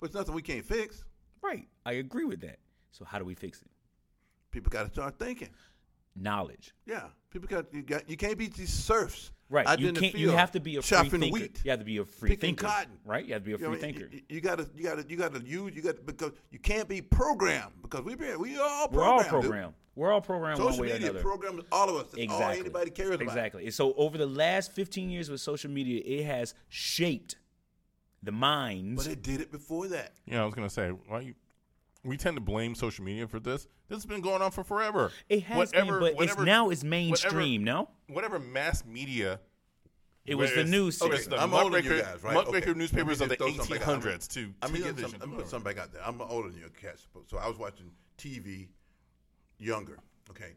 Speaker 1: But it's nothing we can't fix.
Speaker 2: Right. I agree with that. So how do we fix it?
Speaker 1: People got to start thinking.
Speaker 2: Knowledge.
Speaker 1: Yeah, people got you got you can't be these serfs.
Speaker 2: Right.
Speaker 1: out
Speaker 2: You
Speaker 1: there in the
Speaker 2: can't. You have to be a free
Speaker 1: chopping
Speaker 2: thinker.
Speaker 1: wheat.
Speaker 2: You have to be a free
Speaker 1: picking
Speaker 2: thinker.
Speaker 1: cotton.
Speaker 2: Right. You have to be a
Speaker 1: You know
Speaker 2: free
Speaker 1: what I mean?
Speaker 2: thinker.
Speaker 1: You, you gotta, you gotta, you gotta use. You got because you can't be programmed because we be we all
Speaker 2: We're all
Speaker 1: programmed. dude.
Speaker 2: We're all programmed one
Speaker 1: Social
Speaker 2: way or
Speaker 1: media
Speaker 2: another.
Speaker 1: programs all of us. That's
Speaker 2: exactly.
Speaker 1: all anybody cares about.
Speaker 2: Exactly. And so over the last 15 years with social media, it has shaped the minds.
Speaker 1: But it did it before that.
Speaker 3: Yeah, I was gonna say, why you? We tend to blame social media for this. This has been going on for forever.
Speaker 2: it has
Speaker 3: Whatever-
Speaker 2: been, but it's now it's mainstream. no,
Speaker 3: Whatever mass media.
Speaker 2: it was the news.
Speaker 3: Okay,
Speaker 2: series.
Speaker 3: the
Speaker 1: I'm older than you guys, right?
Speaker 3: muckraker
Speaker 1: Okay.
Speaker 3: newspapers of the
Speaker 1: just throw something out.
Speaker 3: 1800s to
Speaker 1: I'm gonna get
Speaker 3: television.
Speaker 1: some, I'm put something back out there. I'm older than you, cats. So I was watching TV younger. Okay,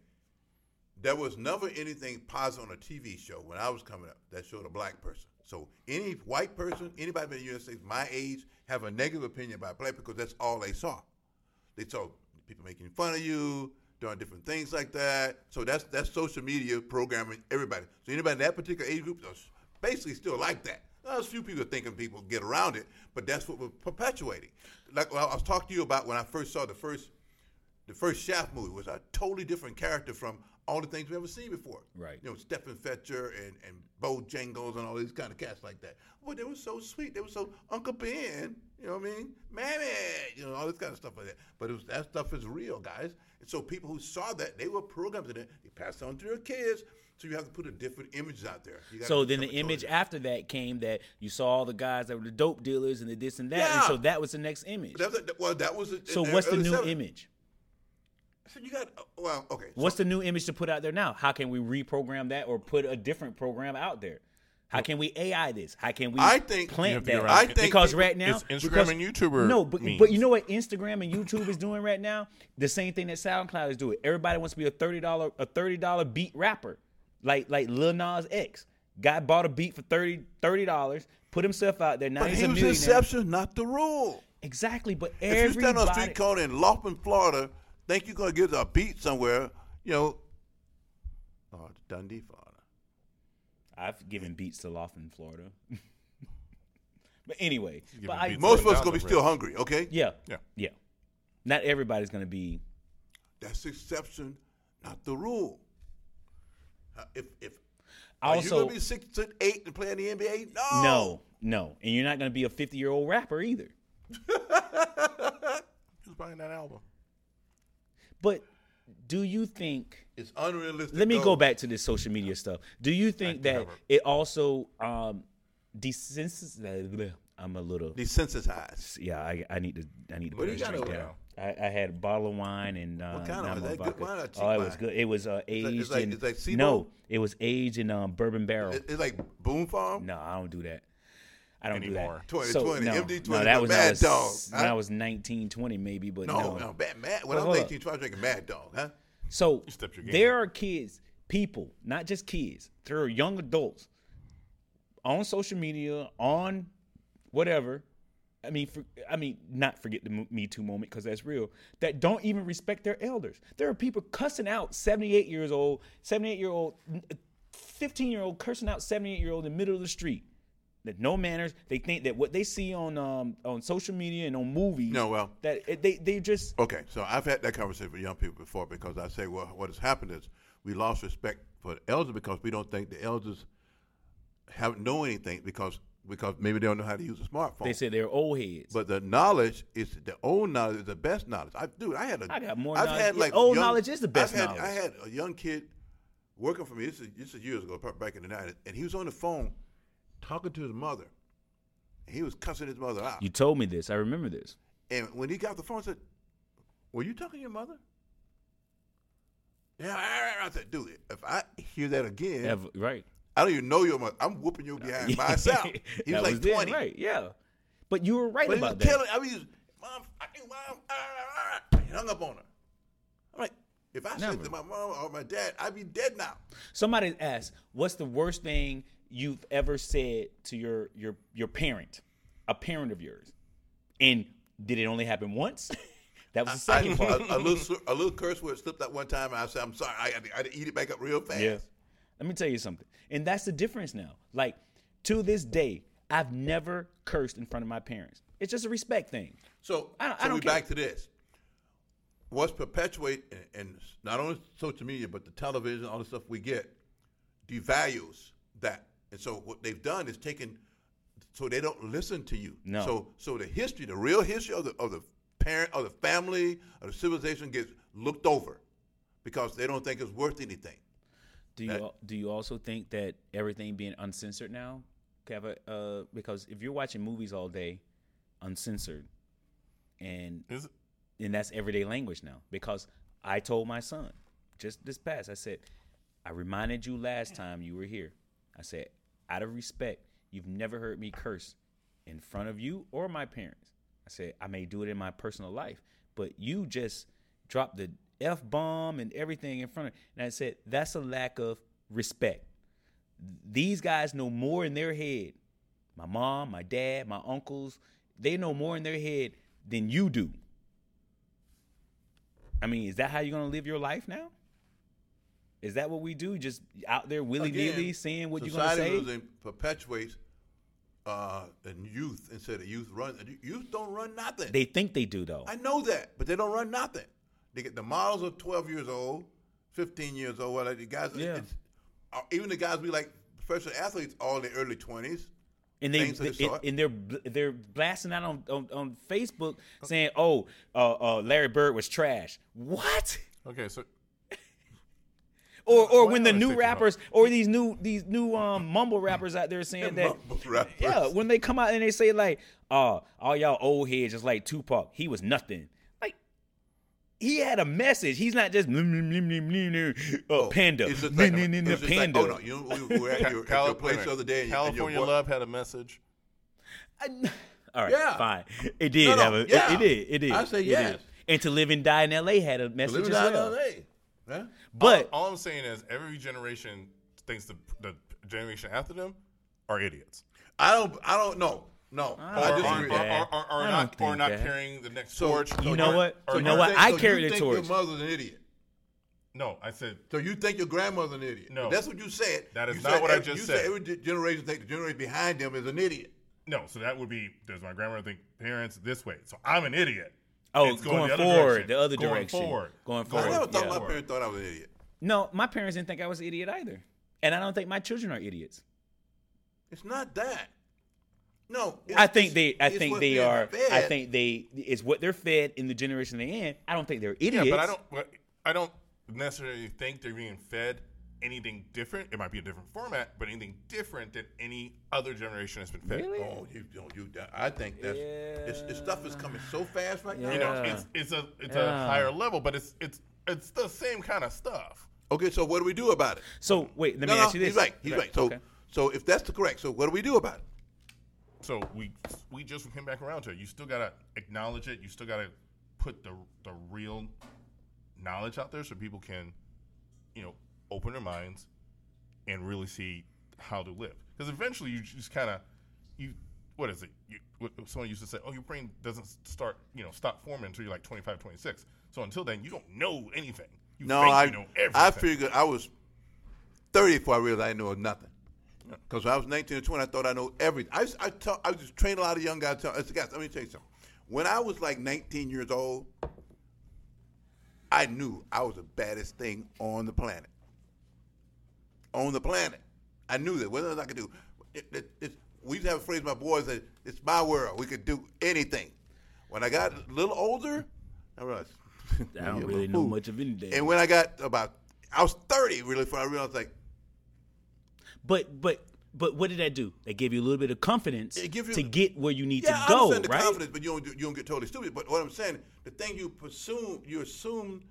Speaker 1: there was never anything positive on a TV show when I was coming up that showed a black person. So any white person, anybody in the United States my age, have a negative opinion about black because that's all they saw. They saw people making fun of you, doing different things like that. So that's that's social media programming everybody. So anybody in that particular age group is basically still like that. A few people thinking people get around it, but that's what we're perpetuating. Like I was talking to you about when I first saw the first the first Shaft movie was a totally different character from all the things we've ever seen before.
Speaker 2: Right.
Speaker 1: You know, Stepin Fetchit and, and Bo Jangles and all these kind of cats like that. But they were so sweet. They were so Uncle Ben, you know what I mean? Mammy, you know, all this kind of stuff like that. But it was, that stuff is real, guys. And so people who saw that, they were programmed to it. They passed it on to their kids. So you have to put a different image out there.
Speaker 2: So then the image after that came that you saw all the guys that were the dope dealers and the this and that,
Speaker 1: Yeah.
Speaker 2: and so that was the next image.
Speaker 1: That was well, that was. a-
Speaker 2: So what's the new
Speaker 1: 70s.
Speaker 2: image?
Speaker 1: So you got uh, well, okay. so-
Speaker 2: What's the new image to put out there now? How can we reprogram that or put a different program out there? How can we AI this? How can we
Speaker 1: I think-
Speaker 3: You
Speaker 2: plant
Speaker 3: have to
Speaker 2: that?
Speaker 3: around-
Speaker 1: I think
Speaker 2: because
Speaker 1: people-
Speaker 2: right now
Speaker 3: It's Instagram
Speaker 2: because-
Speaker 3: and YouTuber
Speaker 2: No, but
Speaker 3: memes.
Speaker 2: but you know what Instagram and YouTube is doing right now? The same thing that SoundCloud is doing. Everybody wants to be a thirty dollar a thirty dollar beat rapper, like like Lil Nas X. Guy bought a beat for 30 dollars, put himself out there. Now
Speaker 1: But
Speaker 2: he's
Speaker 1: he
Speaker 2: a
Speaker 1: was the
Speaker 2: millionaire.
Speaker 1: exception, not the rule.
Speaker 2: Exactly, but everybody.
Speaker 1: If you stand on a street corner in Lakeland, Florida, think you're gonna get a beat somewhere, you know, oh, it's Dundee, Florida.
Speaker 2: I've given beats to Lakeland, Florida. <laughs> but anyway, but I,
Speaker 1: Most of
Speaker 3: Down
Speaker 1: us gonna be still
Speaker 3: road.
Speaker 1: hungry, okay?
Speaker 2: yeah,
Speaker 3: Yeah.
Speaker 2: yeah. Not everybody's gonna be.
Speaker 1: That's the exception, not the rule. Uh, If if
Speaker 2: I
Speaker 1: are you gonna be six foot eight and play in the NBA? No,
Speaker 2: no, no, and you're not gonna be a 50 year old rapper either.
Speaker 3: Who's buying that album?
Speaker 2: But do you think?
Speaker 1: It's unrealistic.
Speaker 2: Let me go back to this social media stuff. Do you think that it also um desensitizes? I'm a little.
Speaker 1: Desensitized.
Speaker 2: Yeah, I, I need to I need to
Speaker 1: What
Speaker 2: put
Speaker 1: do you got
Speaker 2: drink down. I, I had a bottle of wine and uh,
Speaker 1: What kind of-
Speaker 2: more
Speaker 1: that wine
Speaker 2: oh, it was good. It was uh, aged
Speaker 1: it's like-
Speaker 2: in
Speaker 1: it's like
Speaker 2: no, it was aged in um, bourbon barrel.
Speaker 1: It- It's like Boone's Farm.
Speaker 2: no, I don't do that. I don't
Speaker 3: Anymore.
Speaker 2: do that.
Speaker 1: 2020,
Speaker 2: no,
Speaker 1: MD20
Speaker 2: no, that
Speaker 1: was
Speaker 2: was
Speaker 1: Mad
Speaker 2: when I was,
Speaker 1: Dog,
Speaker 2: when
Speaker 1: huh?
Speaker 2: I was 19, 20 maybe, but
Speaker 1: No,
Speaker 2: no.
Speaker 1: no, bad, mad. When
Speaker 2: But
Speaker 1: I
Speaker 2: hold
Speaker 1: was
Speaker 2: up.
Speaker 1: 18, I was drinking Mad Dog, huh?
Speaker 2: So
Speaker 3: stepped
Speaker 2: there are kids, people, not just kids. There are young adults on social media, on whatever. I mean, for, I mean, not forget the Me Too moment because that's real. That don't even respect their elders. There are people cussing out seventy-eight years old, seventy-eight year old, fifteen year old cursing out seventy-eight year old in the middle of the street. That no manners. They think that what they see on um on social media and on movies.
Speaker 1: No, well-
Speaker 2: that it, they they just
Speaker 1: Okay, so I've had that conversation with young people before because I say, well, what has happened is we lost respect for the elders because we don't think the elders haven't know anything because because maybe they don't know how to use a smartphone.
Speaker 2: they say they're old heads.
Speaker 1: but the knowledge is the old knowledge is the best knowledge. I dude, I had a
Speaker 2: I got more
Speaker 1: I've
Speaker 2: knowledge.
Speaker 1: had
Speaker 2: Yeah,
Speaker 1: like
Speaker 2: old
Speaker 1: young-
Speaker 2: knowledge is the best
Speaker 1: I've had,
Speaker 2: knowledge.
Speaker 1: I had a young kid working for me. This is this is years ago, back in the nineties, and he was on the phone talking to his mother. He was cussing his mother out.
Speaker 2: You told me this. I remember this.
Speaker 1: And when he got the phone, I said, "Were you talking to your mother?" Yeah, I, said, "Dude, if I hear that again,
Speaker 2: Ever- right.
Speaker 1: I don't even know your mother. I'm whooping you behind myself." <laughs> He was like twenty,
Speaker 2: right? Yeah. But you were right
Speaker 1: but he was
Speaker 2: about that.
Speaker 1: telling. I mean, was, mom, I, mom, ah, ah, ah." he hung up on her. I'm like, if I said
Speaker 2: Never.
Speaker 1: to my mom or my dad, I'd be dead now.
Speaker 2: Somebody asked, "What's the worst thing you've ever said to your your your parent, a parent of yours?" And did it only happen once? <laughs> that was the
Speaker 1: I,
Speaker 2: second part.
Speaker 1: a, a little a little curse word slipped that one time, and I said, "I'm sorry. I I to eat it back up real fast."
Speaker 2: Yeah. Let me tell you something. And that's the difference now. Like, to this day, I've never cursed in front of my parents. It's just a respect thing.
Speaker 1: So,
Speaker 2: I don't- I
Speaker 1: so
Speaker 2: don't
Speaker 1: we
Speaker 2: care.
Speaker 1: back to this. What's perpetuate and not only social media but the television, all the stuff we get, devalues that. And so what they've done is taken, so they don't listen to you.
Speaker 2: No.
Speaker 1: So so the history, the real history of the of the parent of the family of the civilization gets looked over because they don't think it's worth anything.
Speaker 2: Do you al- do you also think that everything being uncensored now, Kava? Uh, because if you're watching movies all day, uncensored, and
Speaker 3: Is it?
Speaker 2: and that's everyday language now. Because I told my son just this past, I said, I reminded you last time you were here. I said, out of respect, you've never heard me curse in front of you or my parents. I said, I may do it in my personal life, but you just dropped the F bomb and everything in front of and I said, that's a lack of respect. These guys know more in their head. My mom, my dad, my uncles, they know more in their head than you do. I mean, is that how you're gonna live your life now? Is that what we do? Just out there willy nilly
Speaker 1: Again,
Speaker 2: saying what you're gonna
Speaker 1: society
Speaker 2: say?
Speaker 1: losing perpetuates uh, and youth instead of youth run. Youth don't run nothing.
Speaker 2: They think they do though.
Speaker 1: I know that, but they don't run nothing. They get the models are 12 years old, 15 years old. Well, the guys,
Speaker 2: Yeah.
Speaker 1: it's, uh, even the guys we like professional athletes, all in their early 20s.
Speaker 2: and they,
Speaker 1: things of the
Speaker 2: they-
Speaker 1: sort.
Speaker 2: and they're they're blasting out on, on, on Facebook saying, "Oh, uh, uh, Larry Bird was trash." What?
Speaker 3: Okay, so
Speaker 2: Or or
Speaker 3: Why
Speaker 2: when the new
Speaker 3: stick to
Speaker 2: rappers or these new these new um mumble rappers out there saying <laughs> that yeah when they come out and they say like oh all y'all old heads just like Tupac he was nothing like he had a message he's not just blim, blim, blim, uh, panda
Speaker 1: It's just like,
Speaker 2: blim, blim,
Speaker 1: it's just like,
Speaker 2: panda
Speaker 1: oh no, you we were at your, at your place the other day. And,
Speaker 3: California
Speaker 1: and
Speaker 3: Love had a message.
Speaker 2: I- all right
Speaker 1: Yeah.
Speaker 2: fine it did
Speaker 1: No, no,
Speaker 2: have a,
Speaker 1: yeah.
Speaker 2: it, did it did
Speaker 1: I say yes.
Speaker 2: did. and to live and die in L.A. had a message
Speaker 1: living
Speaker 2: as
Speaker 1: down
Speaker 2: well
Speaker 1: in L.A. Huh?
Speaker 2: But
Speaker 3: all, all I'm saying is every generation thinks the the generation after them are idiots.
Speaker 1: I don't, I don't know. No,
Speaker 2: I
Speaker 1: I
Speaker 3: Or,
Speaker 2: don't
Speaker 3: or,
Speaker 1: disagree.
Speaker 2: think
Speaker 3: or,
Speaker 2: that.
Speaker 3: or, or,
Speaker 2: I don't
Speaker 3: or not
Speaker 2: that.
Speaker 3: carrying the next
Speaker 1: So-
Speaker 3: torch.
Speaker 1: so
Speaker 2: You know what?
Speaker 3: or
Speaker 2: You know
Speaker 1: you
Speaker 2: what?
Speaker 1: think-
Speaker 2: I
Speaker 1: so
Speaker 2: carry
Speaker 1: you
Speaker 2: the
Speaker 1: think
Speaker 2: torch.
Speaker 1: Your mother's an idiot.
Speaker 3: No, I said
Speaker 1: So you think your grandmother's an idiot?
Speaker 3: No.
Speaker 1: that's what you said.
Speaker 3: That is
Speaker 1: You
Speaker 3: not
Speaker 1: said
Speaker 3: what I
Speaker 1: every-
Speaker 3: just
Speaker 1: you
Speaker 3: said.
Speaker 1: Every generation think the generation behind them is an idiot.
Speaker 3: no. So that would be does my grandmother think parents this way? So I'm an idiot.
Speaker 2: Oh
Speaker 3: It's
Speaker 2: going,
Speaker 3: the other
Speaker 2: forward
Speaker 3: direction.
Speaker 2: the other
Speaker 3: Going
Speaker 2: direction
Speaker 3: forward.
Speaker 2: going
Speaker 1: I
Speaker 2: forward
Speaker 1: never thought
Speaker 2: yeah.
Speaker 1: my parents thought I was an idiot.
Speaker 2: No, my parents didn't think I was an idiot either. And I don't think my children are idiots.
Speaker 1: It's not that. No,
Speaker 2: I think they I think they
Speaker 1: they're fed.
Speaker 2: I think they it's what they're fed in the generation they're in. I don't think they're idiots.
Speaker 3: Yeah, but I don't. but I don't necessarily think they're being fed anything different. It might be a different format, but anything different than any other generation has been fed.
Speaker 2: Really?
Speaker 1: Oh, you don't. You. I think that's. It's, this stuff is coming so fast right now.
Speaker 3: You know, it's it's a it's
Speaker 2: Yeah.
Speaker 3: a higher level, but it's it's it's the same kind of stuff.
Speaker 1: Okay, so what do we do about it?
Speaker 2: So wait, let
Speaker 1: no,
Speaker 2: me
Speaker 1: no,
Speaker 2: ask you this.
Speaker 1: he's right. He's
Speaker 2: Okay,
Speaker 1: right. So,
Speaker 2: okay.
Speaker 1: so if that's the correct, so what do we do about it?
Speaker 3: So we we just came back around to it. You still gotta acknowledge it. You still gotta put the the real knowledge out there so people can, you know, open their minds and really see how to live. Because eventually you just kind of you what is it? You, what someone used to say, "Oh, your brain doesn't start, you know, stop forming until you're like 25, 26." So until then, you don't know anything. You
Speaker 1: No,
Speaker 3: think
Speaker 1: I
Speaker 3: you know everything.
Speaker 1: I figured I was thirty before I realized I didn't know nothing. Because when I was nineteen or twenty, I thought I know everything. I just, I, tell, I just trained a lot of young guys. Tell, guys, let me tell you something. When I was like nineteen years old, I knew I was the baddest thing on the planet. On the planet, I knew that. What else I could do? It, it, it's- we used to have a phrase. My boys said, "It's my world. We could do anything." When I got a little older, I realized <laughs>
Speaker 2: I don't really know much of anything.
Speaker 1: And when I got about, I was 30 really before I realized like,
Speaker 2: But but But what did that do? That gave you a little bit of confidence
Speaker 1: It you-
Speaker 2: to get where you need
Speaker 1: Yeah,
Speaker 2: to
Speaker 1: I
Speaker 2: go,
Speaker 1: understand the
Speaker 2: right?
Speaker 1: confidence, but you don't you don't get totally stupid. But what I'm saying, the thing you presume, you assume,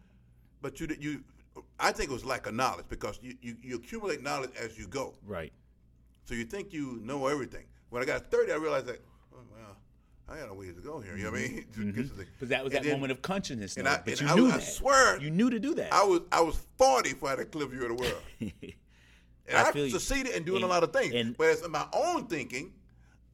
Speaker 1: but you you, I think it was lack of knowledge because you, you, you accumulate knowledge as you go.
Speaker 2: Right.
Speaker 1: So you think you know everything. When I got 30, I realized that, oh, well, I got a ways to go here. You know what I mean? Mm-hmm. <laughs> To get to the- mm-hmm.
Speaker 2: But that was
Speaker 1: and
Speaker 2: that
Speaker 1: then
Speaker 2: moment of consciousness.
Speaker 1: and
Speaker 2: though,
Speaker 1: I-
Speaker 2: but
Speaker 1: and
Speaker 2: you
Speaker 1: I-
Speaker 2: knew
Speaker 1: I
Speaker 2: that.
Speaker 1: swear-
Speaker 2: you knew to do that.
Speaker 1: I was I was 40 before I had a clear view of the world. <laughs> And
Speaker 2: I
Speaker 1: I, succeeded in doing
Speaker 2: And-
Speaker 1: a lot of things.
Speaker 2: and-
Speaker 1: but as in my own thinking,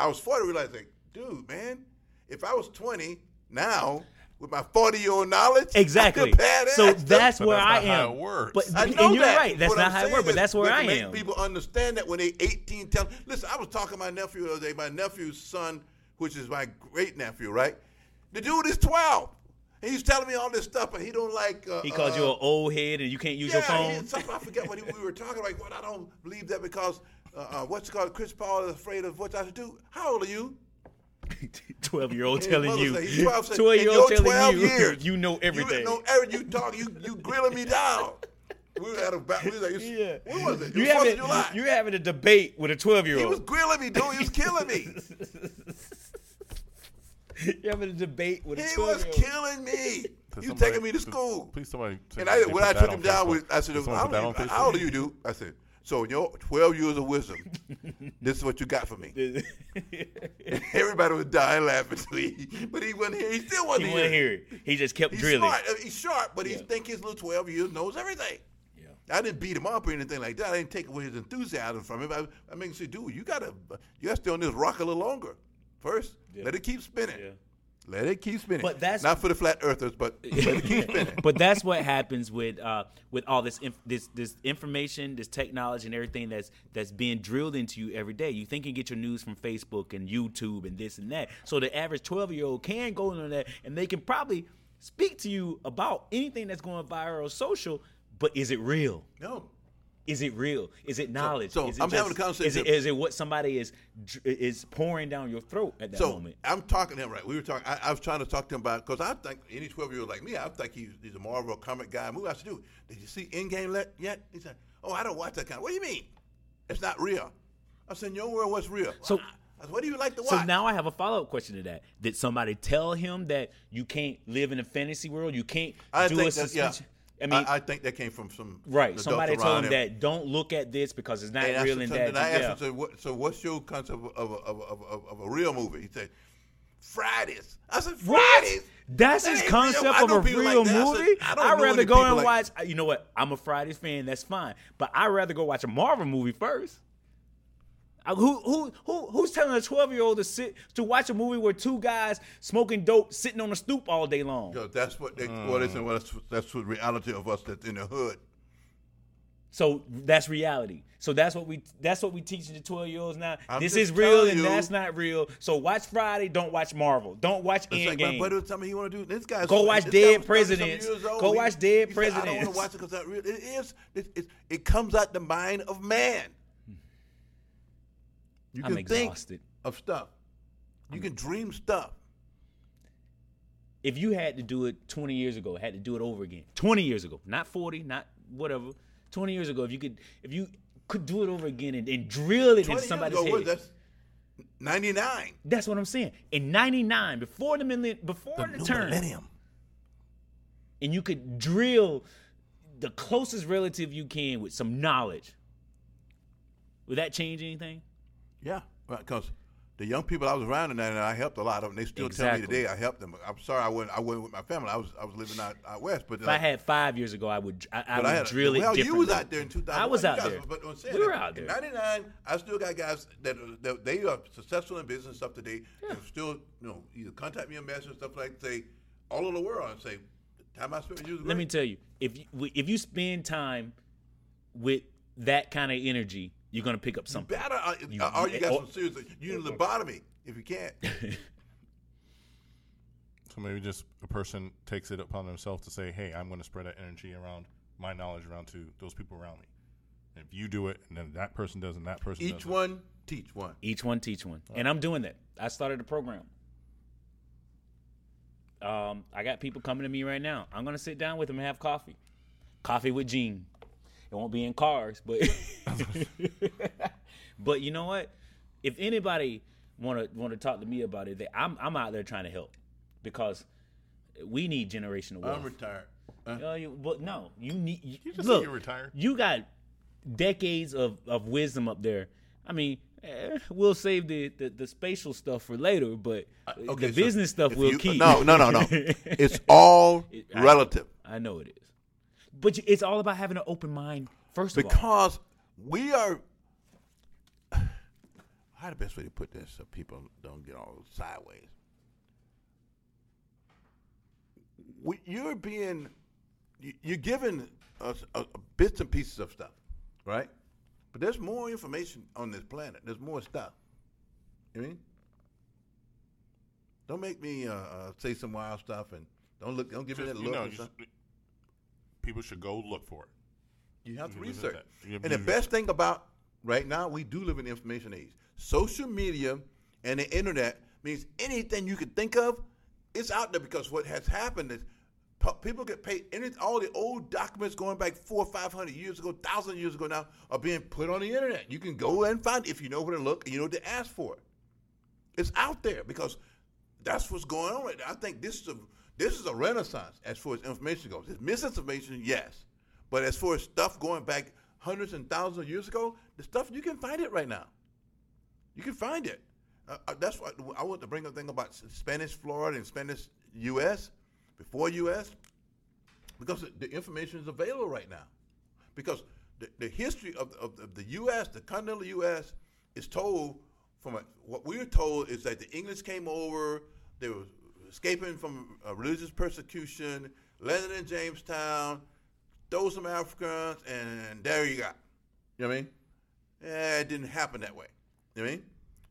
Speaker 1: I was 40 realizing, dude, man, if I was 20 now with my 40 year old knowledge,
Speaker 2: exactly.
Speaker 1: I could badass
Speaker 2: So that's
Speaker 3: But
Speaker 2: where
Speaker 3: that's
Speaker 2: I
Speaker 3: not how
Speaker 2: am.
Speaker 3: it works.
Speaker 2: But
Speaker 1: I
Speaker 2: and you're
Speaker 1: that.
Speaker 2: right. That's
Speaker 1: What
Speaker 2: not
Speaker 1: I'm
Speaker 2: how it works. But that's where I am.
Speaker 1: People understand that when they 18, tell. Listen, I was talking to my nephew the other day. My nephew's son, which is my great nephew, right? The dude is 12. And he's telling me all this stuff, but he don't like. Uh,
Speaker 2: He calls
Speaker 1: uh,
Speaker 2: you an old head and you can't use
Speaker 1: yeah,
Speaker 2: your phone.
Speaker 1: he- something I forget what he, we were talking about. What I don't believe that because uh, uh, what's it called? Chris Paul is afraid of what I should do. How old are you? <laughs>
Speaker 2: Twelve year old telling you.
Speaker 1: say, 12, say, 12
Speaker 2: year old telling
Speaker 1: 12
Speaker 2: you. <laughs>
Speaker 1: years,
Speaker 2: You know everything.
Speaker 1: You know every you talk. You you grilling me down. We were at a back. We was like, <laughs>
Speaker 2: yeah.
Speaker 1: what was it? It
Speaker 2: You
Speaker 1: was
Speaker 2: having
Speaker 1: July.
Speaker 2: you're having a debate with a twelve year old.
Speaker 1: He was grilling me, dude. He was killing me.
Speaker 2: You're having a debate with a
Speaker 1: 12
Speaker 2: year old.
Speaker 1: He was killing me.
Speaker 3: To
Speaker 1: He
Speaker 3: somebody-
Speaker 1: taking me to
Speaker 3: to-
Speaker 1: school.
Speaker 3: Please, somebody.
Speaker 1: And I, when I took him down,
Speaker 3: Facebook.
Speaker 1: with, I said, how,
Speaker 3: put that on
Speaker 1: old-
Speaker 3: Facebook?
Speaker 1: how old are you, dude? I said, so in your 12 years of wisdom, <laughs> this is what you got for me. <laughs> Everybody was dying laughing, to me, but he wasn't here. He still wasn't
Speaker 2: he
Speaker 1: here.
Speaker 2: hear it. He just kept
Speaker 1: He's
Speaker 2: drilling.
Speaker 1: smart. Uh, He's sharp, but he
Speaker 2: Yeah.
Speaker 1: think his little 12 years knows everything.
Speaker 2: Yeah.
Speaker 1: I didn't beat him up or anything like that. I didn't take away his enthusiasm from him. I, I him say, dude, you gotta, you gotta stay on this rock a little longer. First,
Speaker 2: Yeah.
Speaker 1: let it keep spinning. Let it keep spinning.
Speaker 2: But that's-
Speaker 1: not for the flat earthers, but <laughs> let it keep spinning.
Speaker 2: but that's what happens with uh, with all this inf- this this information, this technology, and everything that's that's being drilled into you every day. You think you get your news from Facebook and YouTube and this and that. So the average twelve year old can go on that, and they can probably speak to you about anything that's going viral or social. But is it real?
Speaker 1: no.
Speaker 2: Is it real? Is it knowledge?
Speaker 1: so
Speaker 2: is it
Speaker 1: I'm having a conversation-
Speaker 2: Is it, is it what somebody is is pouring down your throat at that
Speaker 1: So
Speaker 2: moment?
Speaker 1: I'm talking to him right. We were talking. I, I was trying to talk to him about because I think any 12 year old like me, I think he's, he's a Marvel comic guy. Movie I said, do. did you see Endgame let, yet? He said, oh, I don't watch that kind. What do you mean? It's not real. I said, in your world, what's real?
Speaker 2: So-
Speaker 1: I said, what do you like to watch?
Speaker 2: So now I have a follow up question to that. Did somebody tell him that you can't live in a fantasy world? You can't
Speaker 1: I
Speaker 2: do a
Speaker 1: that, yeah.
Speaker 2: I mean,
Speaker 1: I, think that came from some
Speaker 2: right? Somebody told him that don't look at this because it's not
Speaker 1: And I
Speaker 2: real and that.
Speaker 1: I asked
Speaker 2: yeah.
Speaker 1: him, so, what, so what's your concept of, of, of, of, a real movie? He said, Fridays. I said,
Speaker 2: What?
Speaker 1: Fridays?
Speaker 2: That's
Speaker 1: That
Speaker 2: his
Speaker 1: ain't real.
Speaker 2: concept of a real
Speaker 1: like. I
Speaker 2: movie.
Speaker 1: I
Speaker 2: I'd rather go and
Speaker 1: like-
Speaker 2: watch. You know what? I'm a Fridays fan. That's fine, but I'd rather go watch a Marvel movie first. Uh, Who who who who's telling a 12 year old to sit to watch a movie where two guys smoking dope sitting on a stoop all day long?
Speaker 1: Yo, that's what they, what is, and what that's, the reality of us that's in the hood.
Speaker 2: So that's reality. So that's what we that's what we teaching the 12 year olds now.
Speaker 1: I'm
Speaker 2: this is real and
Speaker 1: you.
Speaker 2: that's not real. So watch Friday, don't watch Marvel. Don't watch
Speaker 1: It's like my
Speaker 2: Endgame.
Speaker 1: buddy was telling me he want to do this guy.
Speaker 2: Go watch Dead Presidents. Go watch Dead
Speaker 1: he said, I don't want to watch it because. It is. It, it, it comes out the mind of man. You
Speaker 2: I'm
Speaker 1: can think of stuff. You can dream stuff.
Speaker 2: if you had to do it 20 years ago, had to do it over again. 20 years ago, not 40, not whatever. 20 years ago, if you could, if you could do it over again and, and drill it into somebody's
Speaker 1: ago,
Speaker 2: head.
Speaker 1: what, that's ninety nine.
Speaker 2: That's what I'm saying. In '99, before the millenn- before the, turn, millennium. and you could drill the closest relative you can with some knowledge. Would that change anything?
Speaker 1: Yeah, because the young people I was around in that, and I helped a lot of them. They still tell me today I helped them. I'm sorry I went. I went with my family. I was I was living out, out west, but
Speaker 2: If I uh, had five years ago, I would I, I would
Speaker 1: I had,
Speaker 2: drill it
Speaker 1: well, you was out there in 2000.
Speaker 2: I was out there.
Speaker 1: But I'm saying
Speaker 2: We were out
Speaker 1: in
Speaker 2: there.
Speaker 1: '99, I still got guys that, that they are successful in business stuff today. And still, you know, either contact me a message and stuff like say all over the world and say, "The time I spent with you
Speaker 2: Let me tell you, if you, if you spend time with that kind of energy, you're gonna pick up something.
Speaker 1: Better, uh,
Speaker 2: You-
Speaker 1: uh, or you got
Speaker 2: or-
Speaker 1: some serious. You need lobotomy if you can't. <laughs>
Speaker 3: So maybe just a person takes it upon themselves to say, "Hey, I'm going to spread that energy around, my knowledge around to those people around me." And if you do it, and then that person does, and that person
Speaker 1: Each
Speaker 3: does
Speaker 1: one teach one.
Speaker 2: Each one teach one, and I'm doing that. I started a program. Um, I got people coming to me right now. I'm gonna sit down with them and have coffee. Coffee with Gene. It won't be in cars, but <laughs> But you know what? If anybody want to want to talk to me about it, they, I'm I'm out there trying to help because we need generational wealth.
Speaker 1: I'm retired. Huh?
Speaker 2: Uh, you, but no, you need. You,
Speaker 3: You just
Speaker 2: look,
Speaker 3: you're retired.
Speaker 2: You got decades of, of wisdom up there. I mean, eh, we'll save the, the, the spatial stuff for later, but
Speaker 1: Okay,
Speaker 2: the
Speaker 1: so
Speaker 2: business stuff we'll
Speaker 1: you-
Speaker 2: keep.
Speaker 1: No, no, no, no. <laughs> it's all
Speaker 2: I-
Speaker 1: relative
Speaker 2: I know it is, but it's all about having an open mind. First of all,
Speaker 1: because we are. <sighs> How the best way to put this so people don't get all sideways? We, you're being, you- you're given us a, a bits and pieces of stuff, right? But there's more information on this planet. There's more stuff. You mean? Don't make me uh, uh, say some wild stuff and don't look. Don't give me that look.
Speaker 3: you
Speaker 1: stuff.
Speaker 3: People should go look for it.
Speaker 1: You have to
Speaker 3: You
Speaker 1: research.
Speaker 3: have
Speaker 1: And the best thing about right now, we do live in the information age. Social media and the internet means anything you could think of, it's out there because what has happened is people get paid. Any, all the old documents going back four or five hundred years ago, thousand years ago now, are being put on the internet. You can go and find it if you know where to look and you know what to ask for it. It's out there because that's what's going on right now. I think this is a this is a renaissance as far as information goes. It's misinformation, yes, but as far as stuff going back hundreds and thousands of years ago, the stuff you can find it right now. You can find it. Uh, uh, that's what I want to bring up thing about Spanish Florida and Spanish U.S. before U.S. because the, information is available right now. Because the, the history of, of, of the U.S., the continental U.S., is told from a, what we're told is that the English came over, they were escaping from religious persecution, landed in Jamestown, stole some Africans, and there you got. You know what I mean? Eh, it didn't happen that way. You know what I mean?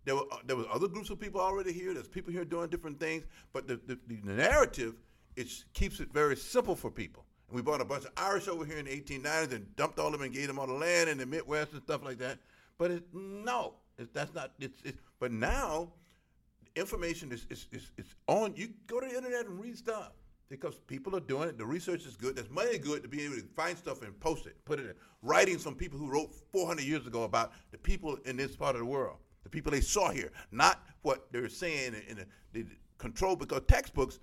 Speaker 1: There were uh, there was other groups of people already here. There's people here doing different things, but the, the, the narrative it keeps it very simple for people. And we brought a bunch of Irish over here in the 1890s and dumped all of them and gave them all the land in the Midwest and stuff like that. But it, no, it, that's not. It's, it's but now information is, is, is, is on. You go to the internet and read stuff because people are doing it. The research is good. There's money good to be able to find stuff and post it, put it in writings from people who wrote 400 years ago about the people in this part of the world, the people they saw here, not what they're saying in the, the control. Because textbooks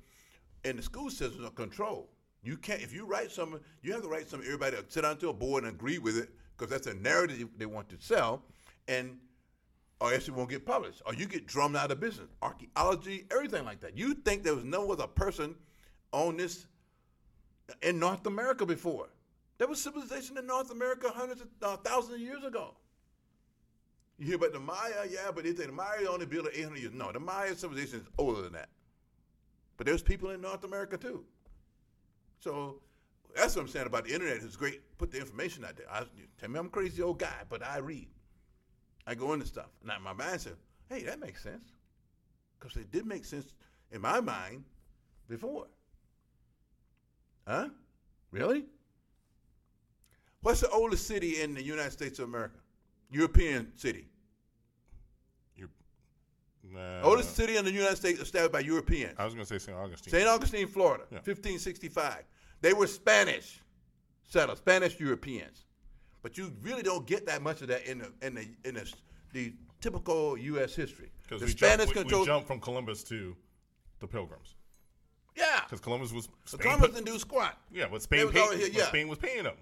Speaker 1: and the school systems are controlled. You can't if you write something, you have to write something. Everybody sit down to a board and agree with it because that's a narrative they want to sell, and or else it won't get published, or you get drummed out of business. Archaeology, everything like that. You think there was no other person on this in North America before? There was civilization in North America hundreds of uh, thousands of years ago. You hear about the Maya, yeah, but they say the Maya only built it 800 years. No, the Maya civilization is older than that. But there's people in North America too. So that's what I'm saying about the internet. It's great. Put the information out there. I, tell me I'm a crazy old guy, but I read. I go into stuff. Now my mind said, "Hey, that makes sense," because it did make sense in my mind before. Huh? Really? What's the oldest city in the United States of America? European city.
Speaker 3: Nah,
Speaker 1: oldest city in the United States established by Europeans.
Speaker 3: I was going to say St. Augustine.
Speaker 1: St. Augustine, Florida,
Speaker 3: Yeah.
Speaker 1: 1565. They were Spanish settlers, Spanish Europeans. But you really don't get that much of that in the in the in the, the typical U.S. history.
Speaker 3: Because we,
Speaker 1: Spanish
Speaker 3: jumped, we,
Speaker 1: control.
Speaker 3: we jumped from Columbus to the Pilgrims.
Speaker 1: yeah,
Speaker 3: Because Columbus was Spain
Speaker 1: Columbus
Speaker 3: put-
Speaker 1: did do squat.
Speaker 3: yeah, but Spain
Speaker 1: was
Speaker 3: paid,
Speaker 1: here, yeah.
Speaker 3: Spain was paying them.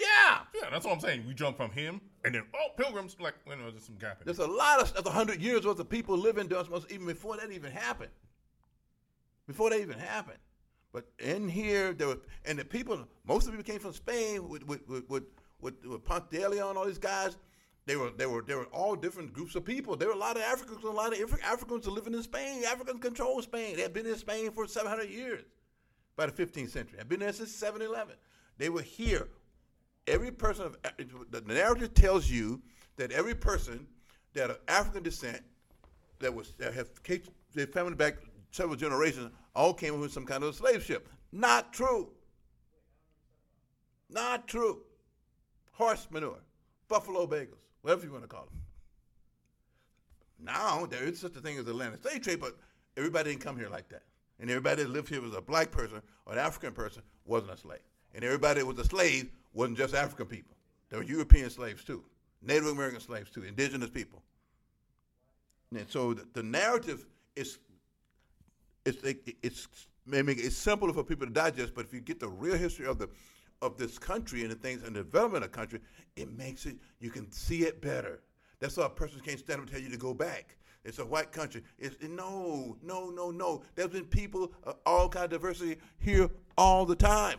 Speaker 1: Yeah,
Speaker 3: Yeah, that's what I'm saying. We jumped from him, and then oh, Pilgrims, like you know, there's some gap in
Speaker 1: there's
Speaker 3: there.
Speaker 1: a lot of stuff. A hundred years worth of people living to us most even before that even happened. Before that even happened. But in here, there were, and the people, most of the people came from Spain with with with with, with, with Ponce de all these guys. They were they were they were all different groups of people. There were a lot of Africans, a lot of Afri- Africans living in Spain. Africans control Spain. They had been in Spain for 700 years by the 15th century. I've been there since 711. They were here. Every person of the narrative tells you that every person that of African descent that was that have their family back several generations all came with some kind of a slave ship. Not true. Not true. Horse manure, buffalo bagels, whatever you want to call them. Now there is such a thing as Atlantic slave trade, but everybody didn't come here like that. And everybody that lived here was a black person or an African person wasn't a slave. And everybody that was a slave wasn't just African people. There were European slaves too. Native American slaves too, indigenous people. And so the, the narrative is it's it, it's maybe it's simpler for people to digest, but if you get the real history of the of this country and the things and the development of the country, it makes it you can see it better. That's why a person can't stand up and tell you to go back. It's a white country. It's no, no, no, no. There's been people of all kind of diversity here all the time.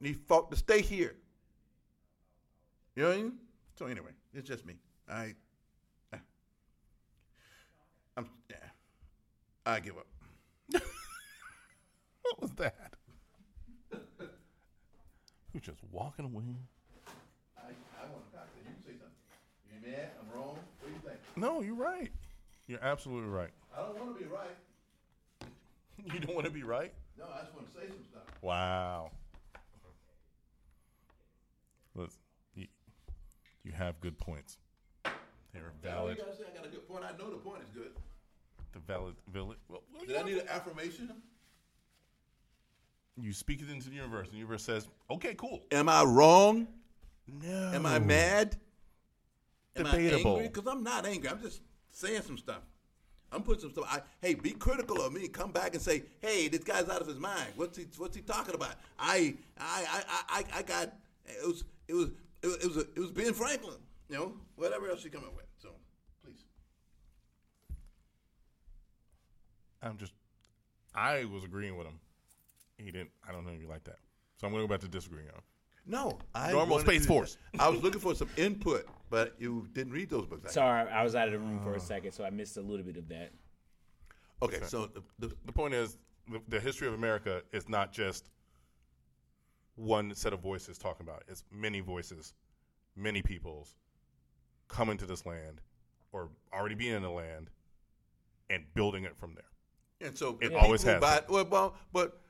Speaker 1: And he fought to stay here. You know what I mean? So anyway, it's just me. I, ah. I'm, yeah, I give up. <laughs>
Speaker 3: What was that? You're just walking away.
Speaker 1: I, I want to talk to you. Say something. You mad? I'm wrong. What do you think?
Speaker 3: No, you're right. You're absolutely right.
Speaker 1: I don't want to be right. <laughs>
Speaker 3: You don't want to be right?
Speaker 1: No, I just want to say some stuff.
Speaker 3: Wow. Listen, you, you have good points. They're valid.
Speaker 1: You gotta say I got a good point. I know the point is good.
Speaker 3: The valid, valid. Well, well,
Speaker 1: Did I need an affirmation?
Speaker 3: You speak it into the universe, and the universe says, "Okay, cool."
Speaker 1: Am I wrong?
Speaker 3: No.
Speaker 1: Am I mad? Am
Speaker 3: Debatable.
Speaker 1: I angry? Because I'm not angry. I'm just saying some stuff. I'm putting some stuff. I, hey, be critical of me. Come back and say, hey, this guy's out of his mind. What's he What's he talking about? I I I I, I got it was it was it was it was, it was Ben Franklin. You know, whatever else you come up with. So please.
Speaker 3: I'm just. I was agreeing with him. He didn't. I don't know if you like that. So I'm going to go back to disagreeing on.
Speaker 1: No, I
Speaker 3: Normal
Speaker 1: wanted
Speaker 3: Space
Speaker 1: to-
Speaker 3: Force.
Speaker 1: I was looking for some input, but you didn't read those books.
Speaker 2: Sorry, I was out of the room for a oh. second, so I missed a little bit of that.
Speaker 1: Okay, so the, the,
Speaker 3: The point is, the, the history of America is not just one set of voices talking about it. It's many voices, many peoples coming to this land or already being in the land and building it from there.
Speaker 1: And so
Speaker 3: It
Speaker 1: people
Speaker 3: always
Speaker 1: who
Speaker 3: has
Speaker 1: buy-
Speaker 3: been.
Speaker 1: well, well, but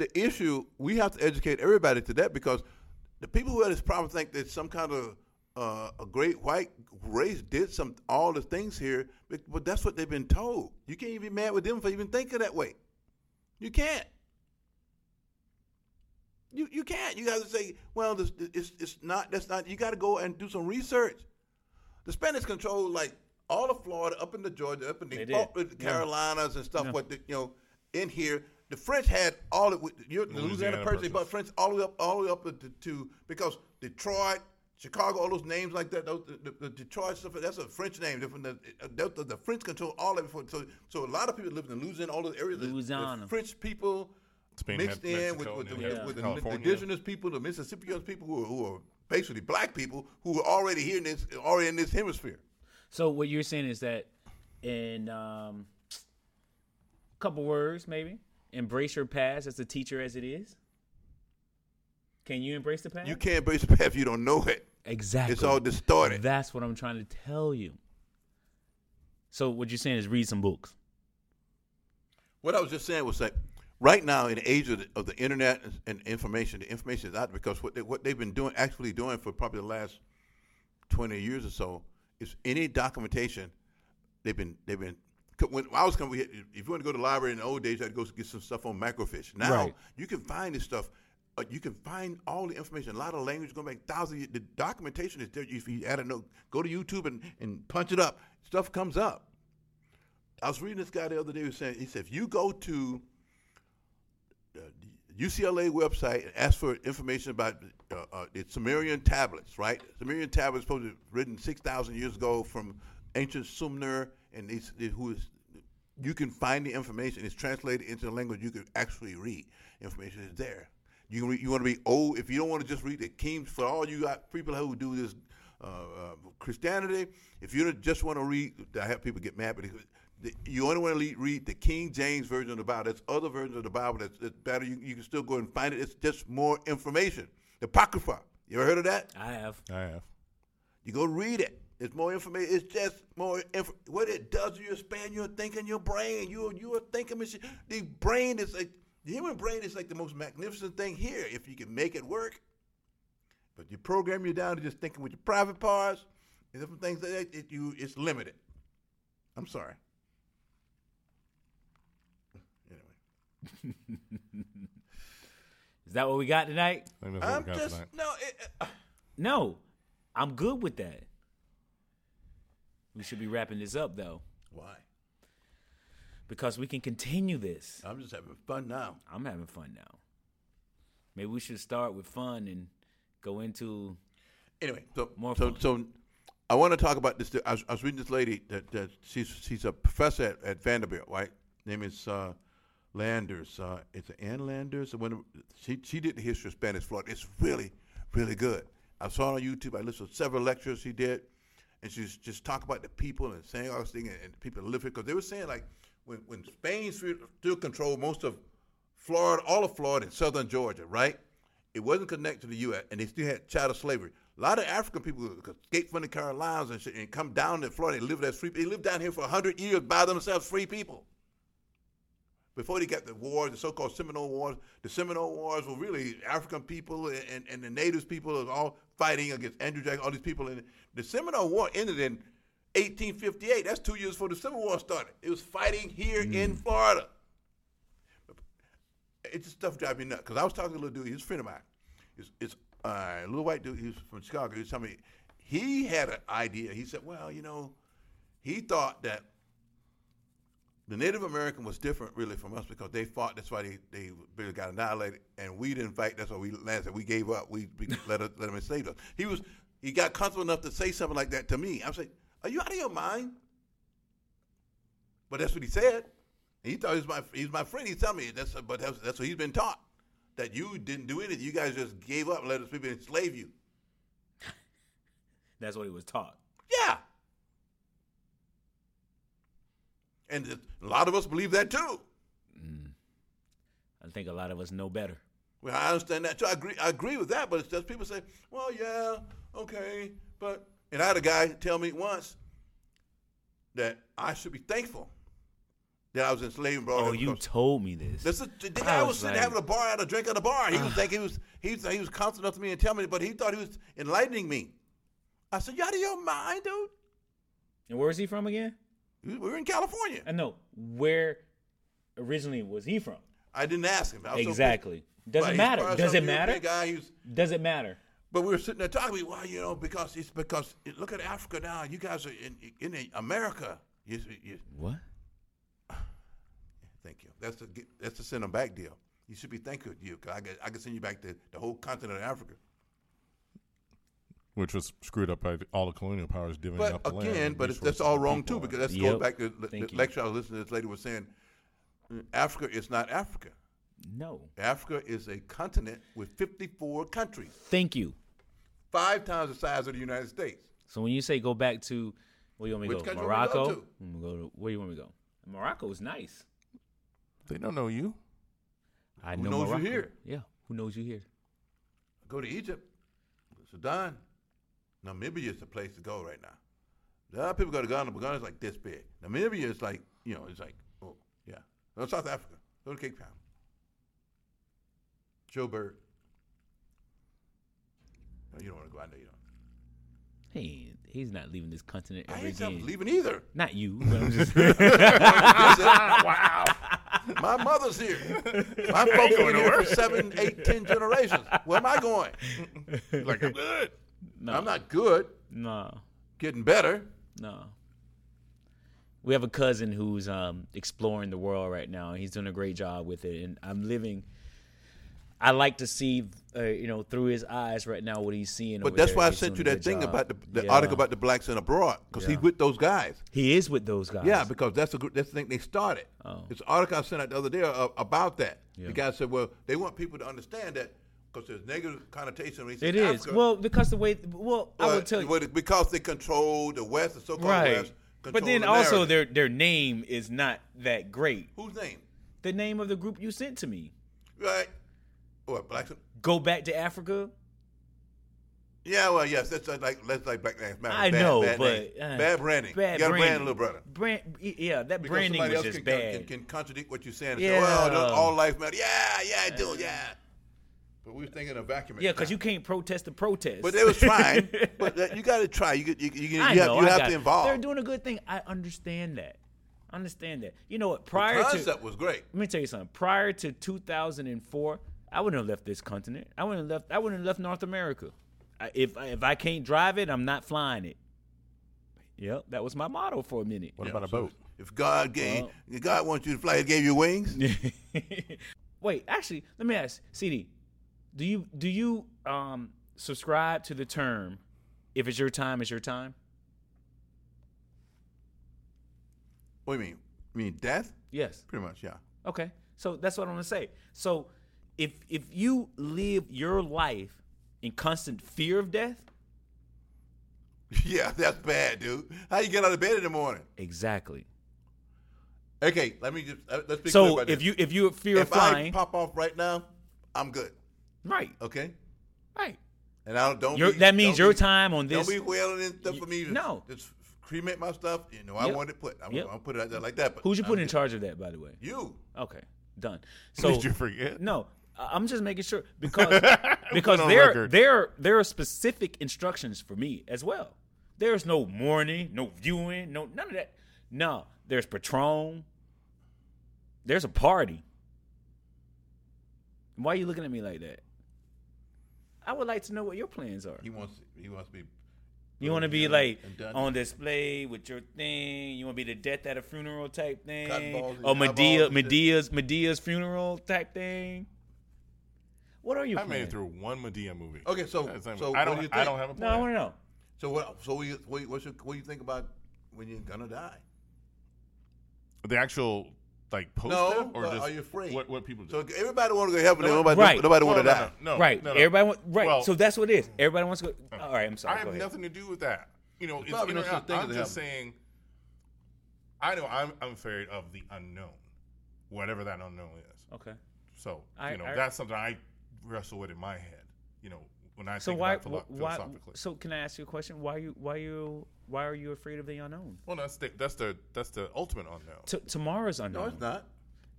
Speaker 1: the issue we have to educate everybody to that because the people who have this problem think that some kind of uh, a great white race did some all the things here, but, but that's what they've been told. You can't even be mad with them for even thinking that way. You can't. You you can't. You got to say, well, this, it's it's not. That's not. You got to go and do some research. The Spanish controlled like all of Florida, up into Georgia, up in the, up in the
Speaker 2: Yeah.
Speaker 1: Carolinas and stuff.
Speaker 2: Yeah.
Speaker 1: What the, you know, in here, the French had all of your the Louisiana
Speaker 3: Louisiana
Speaker 1: Purchase,
Speaker 3: Purchase.
Speaker 1: but French all the way up, all the way up to, to because Detroit, Chicago, all those names like that. Those, the, the Detroit stuff. That's a French name. Different. The, the, the French control all of it. So so a lot of people live in Louisiana, all those areas. the- the
Speaker 2: Louisiana.
Speaker 1: French people.
Speaker 3: Spain
Speaker 1: mixed
Speaker 3: had
Speaker 1: in with,
Speaker 3: Mexico
Speaker 1: with, the,
Speaker 3: and
Speaker 2: then
Speaker 1: with the
Speaker 3: California.
Speaker 1: indigenous people, the Mississippians people who are, who are basically black people who are already here in this, already in this hemisphere.
Speaker 2: So what you're saying is that, in um, a couple words, maybe embrace your past as a teacher as it is. Can you embrace the past?
Speaker 1: You can't embrace the path if you don't know it.
Speaker 2: Exactly.
Speaker 1: It's all distorted.
Speaker 2: That's what I'm trying to tell you. So what you're saying is read some books.
Speaker 1: What I was just saying was that right now in the age of the, of the internet and, information, the information is out because what they, what they've been doing, actually doing for probably the last twenty years or so, is any documentation they've been they've been. When I was coming, we had- if you want to go to the library in the old days, you had to go get some stuff on microfiche. Now
Speaker 2: Right.
Speaker 1: you can find this stuff. Uh, you can find all the information. A lot of language going back thousands. of years. The documentation is there. If you add a note, go to YouTube and, and punch it up. Stuff comes up. I was reading this guy the other day who was saying he said if you go to uh, the UCLA website and ask for information about uh, uh, the Sumerian tablets, right? Sumerian tablets supposed to be written six thousand years ago from ancient Sumer, and these who is you can find the information. It's translated into the language you can actually read. Information is there. You can read, you want to be old if you don't want to just read the Kings. For all you got people who do this uh, uh, Christianity, if you don't just want to read, I have people get mad, but the, you only want to read, read the King James version of the Bible. There's other versions of the Bible that's, that's better. You, you can still go and find it. It's just more information. The Apocrypha. You ever heard of that?
Speaker 2: I have.
Speaker 3: I have.
Speaker 1: You go read it. It's more information. It's just more info. What it does to you expand your thinking, your brain. You you are thinking machine. The brain is like the human brain is like the most magnificent thing here if you can make it work. But you program you down to just thinking with your private parts and different things like that. It, you it's limited. I'm sorry. Anyway, <laughs>
Speaker 2: Is that what we got tonight?
Speaker 3: I think that's what
Speaker 1: I'm
Speaker 3: got
Speaker 1: just
Speaker 3: tonight.
Speaker 1: no. It, uh,
Speaker 2: No. I'm good with that. We should be wrapping this up though,
Speaker 1: Why?
Speaker 2: because we can continue this.
Speaker 1: I'm just having fun now.
Speaker 2: I'm having fun now. Maybe we should start with fun and go into.
Speaker 1: Anyway, so
Speaker 2: More
Speaker 1: so
Speaker 2: fun.
Speaker 1: so I want to talk about this. I was, I was reading this lady that, that she's she's a professor at, at Vanderbilt, right? Name is uh, Landers. Uh, it's Ann Landers. When she she did the history of Spanish Florida. It's really really good. I saw it on YouTube. I listened to several lectures she did, and she's just talk about the people and saying all this thing and, and people live here because they were saying like when when Spain still controlled most of Florida, all of Florida and southern Georgia, right? It wasn't connected to the U.S. and they still had chattel slavery. A lot of African people escaped from the Carolinas and, and come down to Florida. They lived as free. They lived down here for hundred years by themselves, free people. Before they got the wars, the so-called Seminole Wars, the Seminole Wars were really African people and, and, and the natives people was all fighting against Andrew Jackson, all these people. And the Seminole War ended in 1858. That's two years before the Civil War started. It was fighting here in Florida It's just stuff drives me nuts. Because I was talking to a little dude, he's a friend of mine. It's, it's uh, a little white dude, he's from Chicago. He was telling me he had an idea. He said, well, you know, he thought that the Native American was different really from us because they fought. That's why they, they really got annihilated, and we didn't fight. That's why we landed. We gave up. We, we <laughs> let, us, let them enslave us. He was he got comfortable enough to say something like that to me. I'm like, "Are you out of your mind?" But that's what he said. He thought he was my he's my friend. He's telling me that's but that's, that's what he's been taught. That you didn't do anything. You guys just gave up and let us people enslave you.
Speaker 2: That's what he was taught.
Speaker 1: Yeah. And a lot of us believe that too. Mm.
Speaker 2: I think a lot of us know better.
Speaker 1: Well, I understand that too. I agree. I agree with that. But it's just people say, "Well, yeah, okay," but and I had a guy tell me once that I should be thankful that I was enslaved and brought
Speaker 2: Oh, you told me this.
Speaker 1: This is, the
Speaker 2: I
Speaker 1: guy was,
Speaker 2: was
Speaker 1: sitting
Speaker 2: like-
Speaker 1: having a bar, had a drink at a bar. He was <sighs> thinking he was he was, he was constant enough to me and tell me, but he thought he was enlightening me. I said, "You out of your mind, dude?
Speaker 2: and where is he from again?
Speaker 1: We were in California."
Speaker 2: I know. Where originally was he from?
Speaker 1: I didn't ask him. I was
Speaker 2: Exactly. Doesn't matter. Does it matter?
Speaker 1: Guy, was,
Speaker 2: Does it matter?
Speaker 1: but we were sitting there talking. Well, you know, because it's because look at Africa now. You guys are in in America. You, you,
Speaker 2: What? <sighs>
Speaker 1: thank you. That's the that's the send them back deal. You should be thankful to you. 'cause I can, I can send you back to the whole continent of Africa.
Speaker 3: Which was screwed up by all the colonial powers divvying
Speaker 1: But
Speaker 3: up the land.
Speaker 1: again, but that's all wrong too because that
Speaker 2: Yep.
Speaker 1: goes back to the, the lecture I was listening to. This lady was saying, "Mm, Africa is not Africa.
Speaker 2: No.
Speaker 1: Africa is a continent with 54 countries,
Speaker 2: Thank you.
Speaker 1: five times the size of the United States.
Speaker 2: So when you say go back to where you want me to
Speaker 1: Which
Speaker 2: go?
Speaker 1: country you want me to go
Speaker 2: Morocco.
Speaker 1: to?
Speaker 2: I'm go to where you want me to go? Morocco is nice.
Speaker 3: they don't know you.
Speaker 2: I
Speaker 1: Who
Speaker 2: know
Speaker 1: knows you here?
Speaker 2: Yeah. Who knows you here?
Speaker 1: Go to Egypt, Sudan, Namibia is the place to go right now. A lot of people go to Ghana, but Ghana's like this big. Namibia is like, you know, it's like, oh, yeah. Go to South Africa. Go to Cape Town. Joburg. No, you don't want to go. I know you don't.
Speaker 2: Hey, he's not leaving this continent
Speaker 1: I ain't
Speaker 2: again.
Speaker 1: leaving either.
Speaker 2: Not you. <laughs> But I'm just <laughs>
Speaker 1: wow. My mother's here. <laughs> My folks been here for seven, eight, ten generations. Where am I going? Like, I'm good.
Speaker 2: No,
Speaker 1: I'm not good.
Speaker 2: no,
Speaker 1: Getting better.
Speaker 2: no. We have a cousin who's um, exploring the world right now. and He's doing a great job with it, and I'm living. I like to see, uh, you know, through his eyes right now what he's seeing.
Speaker 1: But that's
Speaker 2: there.
Speaker 1: why I
Speaker 2: He's
Speaker 1: sent you that thing
Speaker 2: job.
Speaker 1: about the, the
Speaker 2: Yeah.
Speaker 1: article about the blacks in abroad because
Speaker 2: Yeah.
Speaker 1: he's with those guys.
Speaker 2: He is with those guys.
Speaker 1: Yeah, because that's the gr- that's the thing they started.
Speaker 2: Oh.
Speaker 1: It's an article I sent out the other day uh, about that.
Speaker 2: Yeah.
Speaker 1: The guy said, "Well, they want people to understand that because there's negative connotation when
Speaker 2: it is.
Speaker 1: Africa,
Speaker 2: Well, because the way. Well, I will tell you.
Speaker 1: because they control the West, the so-called
Speaker 2: right.
Speaker 1: West.
Speaker 2: But then
Speaker 1: the
Speaker 2: also their their name is not that great.
Speaker 1: whose name?
Speaker 2: The name of the group you sent to me.
Speaker 1: Right? What blacks?
Speaker 2: Go back to Africa.
Speaker 1: Yeah, well, yes, that's like that's like Black Lives Matter.
Speaker 2: I
Speaker 1: Bad-
Speaker 2: know,
Speaker 1: bad
Speaker 2: but uh,
Speaker 1: bad branding.
Speaker 2: Bad
Speaker 1: you got to brand, little brother.
Speaker 2: Brand, yeah, that
Speaker 1: Because
Speaker 2: branding was
Speaker 1: else
Speaker 2: just
Speaker 1: can,
Speaker 2: bad.
Speaker 1: Can, can contradict what you're saying.
Speaker 2: Yeah.
Speaker 1: say, well, all life matter. Yeah, yeah, I do, yeah. But we was thinking of vacuum.
Speaker 2: yeah, because you can't protest the protest.
Speaker 1: But they was trying. <laughs> but uh, you got to try. You you you, you, you have,
Speaker 2: know,
Speaker 1: you have to
Speaker 2: it.
Speaker 1: involve.
Speaker 2: They're doing a good thing. I understand that. I understand that. You know what?
Speaker 1: the
Speaker 2: Prior to
Speaker 1: concept was great.
Speaker 2: let me tell you something. Prior to 2004, I wouldn't have left this continent. I wouldn't have left. I wouldn't have left North America. I- if if I can't drive it, I'm not flying it. Yep, that was my motto for a minute.
Speaker 3: What
Speaker 1: Yeah,
Speaker 3: about a boat?
Speaker 1: If God gave,
Speaker 2: Well-
Speaker 1: if God wants you to fly, He gave you wings. <laughs>
Speaker 2: Wait, actually, let me ask, CD, do you do you um subscribe to the term if it's your time, it's your time?
Speaker 1: What do you mean? You mean death?
Speaker 2: Yes.
Speaker 1: Pretty much, yeah.
Speaker 2: Okay. So that's what I'm gonna say. So if if you live your life in constant fear of death, <laughs>
Speaker 1: Yeah, that's bad, dude. How you get out of bed in the morning?
Speaker 2: exactly.
Speaker 1: Okay, let me just uh, let's be clear
Speaker 2: So if
Speaker 1: this.
Speaker 2: you if you fear of
Speaker 1: if I
Speaker 2: flying,
Speaker 1: pop off right now, I'm good.
Speaker 2: Right,
Speaker 1: Okay,
Speaker 2: right.
Speaker 1: and I don't. don't
Speaker 2: Your,
Speaker 1: be-
Speaker 2: that means
Speaker 1: don't
Speaker 2: your
Speaker 1: be-
Speaker 2: time on this.
Speaker 1: Don't be wailing and stuff for me. To,
Speaker 2: no.
Speaker 1: just cremate my stuff. You know, I
Speaker 2: Yep.
Speaker 1: want it put. I'm,
Speaker 2: Yep.
Speaker 1: I'll put it out there like that. But
Speaker 2: Who'd you put
Speaker 1: I'm
Speaker 2: in
Speaker 1: good.
Speaker 2: charge of that, by the way?
Speaker 1: You.
Speaker 2: Okay, done. <laughs> So
Speaker 3: Did you forget?
Speaker 2: No, I'm just making sure <laughs> because because there
Speaker 3: record.
Speaker 2: there there are specific instructions for me as well. There's no mourning, no viewing, no none of that. No, there's Patron. There's a party. Why are you looking at me like that? I would like to know what your plans are.
Speaker 1: He wants. He wants to be.
Speaker 2: You want to be like on display with your thing. You want to be the death at a funeral type thing,
Speaker 1: balls
Speaker 2: or
Speaker 1: Madea.
Speaker 2: Madea's Madea's funeral type thing. What are you?
Speaker 3: I made it through one Madea movie.
Speaker 1: Okay, so so
Speaker 3: I don't.
Speaker 1: do you
Speaker 3: I don't have a
Speaker 2: No,
Speaker 3: plan.
Speaker 2: I want to know.
Speaker 1: So what? So what? you- What? What's your, what do you think about when you're gonna die?
Speaker 3: The actual like post
Speaker 1: No,
Speaker 3: death, or
Speaker 1: but
Speaker 3: just
Speaker 1: are you afraid?
Speaker 3: What what people do?
Speaker 1: So everybody want to go to heaven.
Speaker 3: No,
Speaker 1: nobody,
Speaker 2: right.
Speaker 1: nobody
Speaker 3: Well,
Speaker 1: want to
Speaker 3: no,
Speaker 1: die.
Speaker 3: No, no,
Speaker 2: right.
Speaker 3: no, no.
Speaker 2: Everybody want right.
Speaker 3: Well-
Speaker 2: so that's what it is. Everybody wants to go. Uh-huh. All right. I'm sorry. I have
Speaker 3: nothing to do with that. You know, it's,
Speaker 1: probably
Speaker 3: you know, I'm just
Speaker 1: heaven.
Speaker 3: saying. I know I'm, I'm afraid of the unknown, whatever that unknown is.
Speaker 2: Okay.
Speaker 3: So
Speaker 2: I-
Speaker 3: you know
Speaker 2: I-
Speaker 3: that's something I wrestle with in my head. You know, when I
Speaker 2: So
Speaker 3: think
Speaker 2: why?
Speaker 3: about philo-
Speaker 2: why?
Speaker 3: philosophically.
Speaker 2: So can I ask you a question? Why you? Why you? Why are you afraid of the unknown?
Speaker 3: well, that's the that's the that's the ultimate unknown.
Speaker 2: T- tomorrow's unknown.
Speaker 1: No, it's not.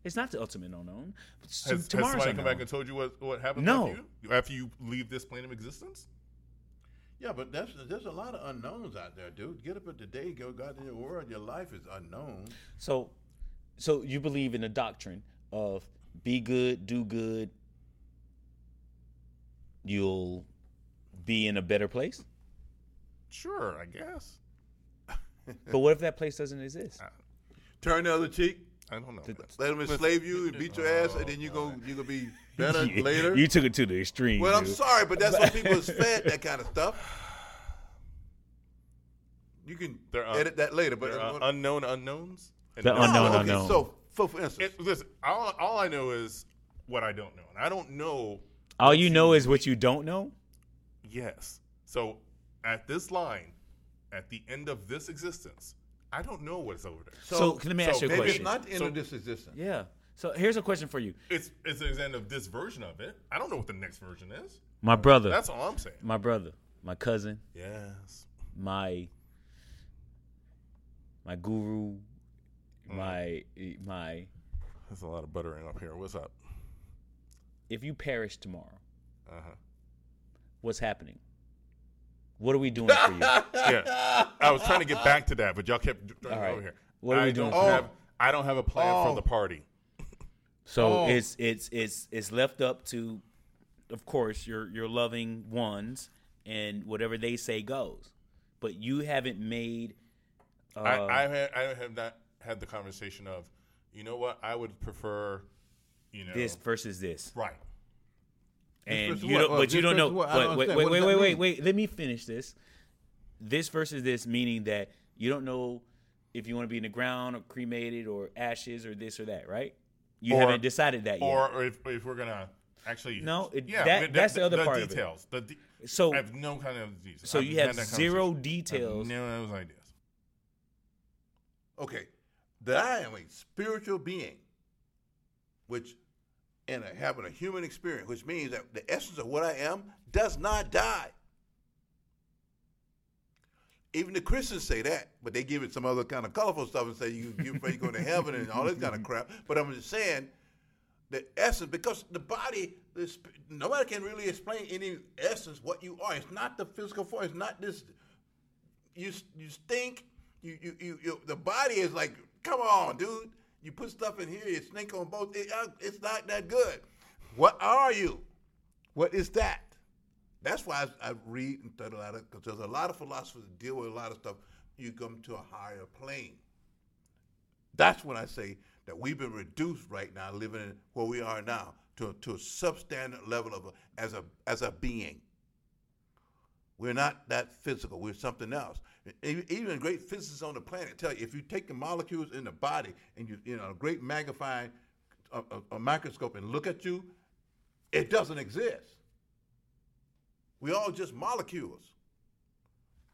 Speaker 2: It's not the ultimate unknown. S-
Speaker 3: Has, has
Speaker 2: tomorrow's
Speaker 3: somebody
Speaker 2: unknown.
Speaker 3: come back and told you what what happens
Speaker 2: No.
Speaker 3: after you after you leave this plane of existence?
Speaker 1: Yeah, but that's there's a lot of unknowns out there, dude. Get up at the day, go out in your world. Your life is unknown.
Speaker 2: so, so you believe in the doctrine of be good, do good. You'll be in a better place.
Speaker 3: Sure, I guess.
Speaker 2: But what if that place doesn't exist?
Speaker 1: Turn the other cheek.
Speaker 3: I don't know.
Speaker 2: The-
Speaker 1: Let them enslave you and beat your ass, and then you go you gonna be better <laughs> later.
Speaker 2: You took it to the extreme.
Speaker 1: well, I'm sorry, but that's what people <laughs> is fed that kind of stuff. You can
Speaker 3: There are-
Speaker 1: edit that later, but
Speaker 3: there
Speaker 1: uh,
Speaker 3: are unknown unknowns. And
Speaker 2: The
Speaker 3: no-
Speaker 2: unknown
Speaker 1: okay,
Speaker 2: unknown.
Speaker 1: So, for, for instance,
Speaker 3: It, listen, all, all I know is what I don't know, and I don't know.
Speaker 2: All you know is what you don't know.
Speaker 3: Yes. So at this line, at the end of this existence, I don't know what's over there.
Speaker 2: So, let me ask
Speaker 3: so
Speaker 2: you a
Speaker 1: maybe
Speaker 2: question.
Speaker 1: it's not the end
Speaker 3: So-
Speaker 1: of this existence.
Speaker 2: Yeah. So here's a question for you,
Speaker 3: It's it's the end of this version of it. I don't know what the next version is.
Speaker 2: my brother,
Speaker 3: That's all I'm saying.
Speaker 2: my brother, my cousin,
Speaker 3: Yes.
Speaker 2: my my guru,
Speaker 3: Mm.
Speaker 2: my my.
Speaker 3: There's a lot of buttering up here. What's up?
Speaker 2: If you perish tomorrow,
Speaker 3: Uh huh.
Speaker 2: what's happening? What are we doing for you? <laughs>
Speaker 3: Yeah. I was trying to get back to that, but y'all kept drawing
Speaker 2: All
Speaker 3: it
Speaker 2: right.
Speaker 3: over here.
Speaker 2: What are
Speaker 3: I
Speaker 2: we doing
Speaker 3: don't
Speaker 1: for you?
Speaker 3: have. I don't have a plan
Speaker 1: Oh.
Speaker 3: for the party.
Speaker 2: So
Speaker 1: Oh.
Speaker 2: it's it's it's it's left up to, of course, your your loving ones, and whatever they say goes. But you haven't made. Uh,
Speaker 3: I, I, have, I have not had the conversation of, you know what, I would prefer, you know,
Speaker 2: this versus this,
Speaker 3: right.
Speaker 2: And you don't.
Speaker 1: Uh,
Speaker 2: but you don't know.
Speaker 1: versus what? I
Speaker 2: But wait, wait, wait, wait, wait, wait. Let me finish this. This versus this, meaning that you don't know if you want to be in the ground or cremated or ashes or this or that, right? You
Speaker 3: Or-
Speaker 2: haven't decided that yet.
Speaker 3: Or if, if we're gonna actually,
Speaker 2: No, it-
Speaker 3: yeah,
Speaker 2: that-
Speaker 3: mean,
Speaker 2: that's the other
Speaker 3: the
Speaker 2: part of it.
Speaker 3: details. The de-
Speaker 2: So-
Speaker 3: I have no kind of details.
Speaker 2: so
Speaker 3: I've
Speaker 2: you have zero.
Speaker 3: I have
Speaker 2: details.
Speaker 3: No those ideas.
Speaker 1: Okay, that I am a spiritual being, which and having a human experience, which means that the essence of what I am does not die. Even the Christians say that, but they give it some other kind of colorful stuff and say you you're afraid going to heaven and all this kind of crap. But I'm just saying the essence because the body, the, nobody can really explain any essence what you are. It's not the physical form. It's not this you you stink. You you you, you the body is like, come on, dude. You put stuff in here, you stink on both. It, uh, it's not that good. What are you? What is that? That's why I, I read and study a lot of because there's a lot of philosophers that deal with a lot of stuff. You come to a higher plane. That's when I say that we've been reduced right now, living in where we are now, to to a substandard level of a, as a as a being. We're not that physical. We're something else. Even great physicists on the planet tell you if you take the molecules in the body and you you know a great magnifying a, a, a microscope and look at you, it doesn't exist. We all just molecules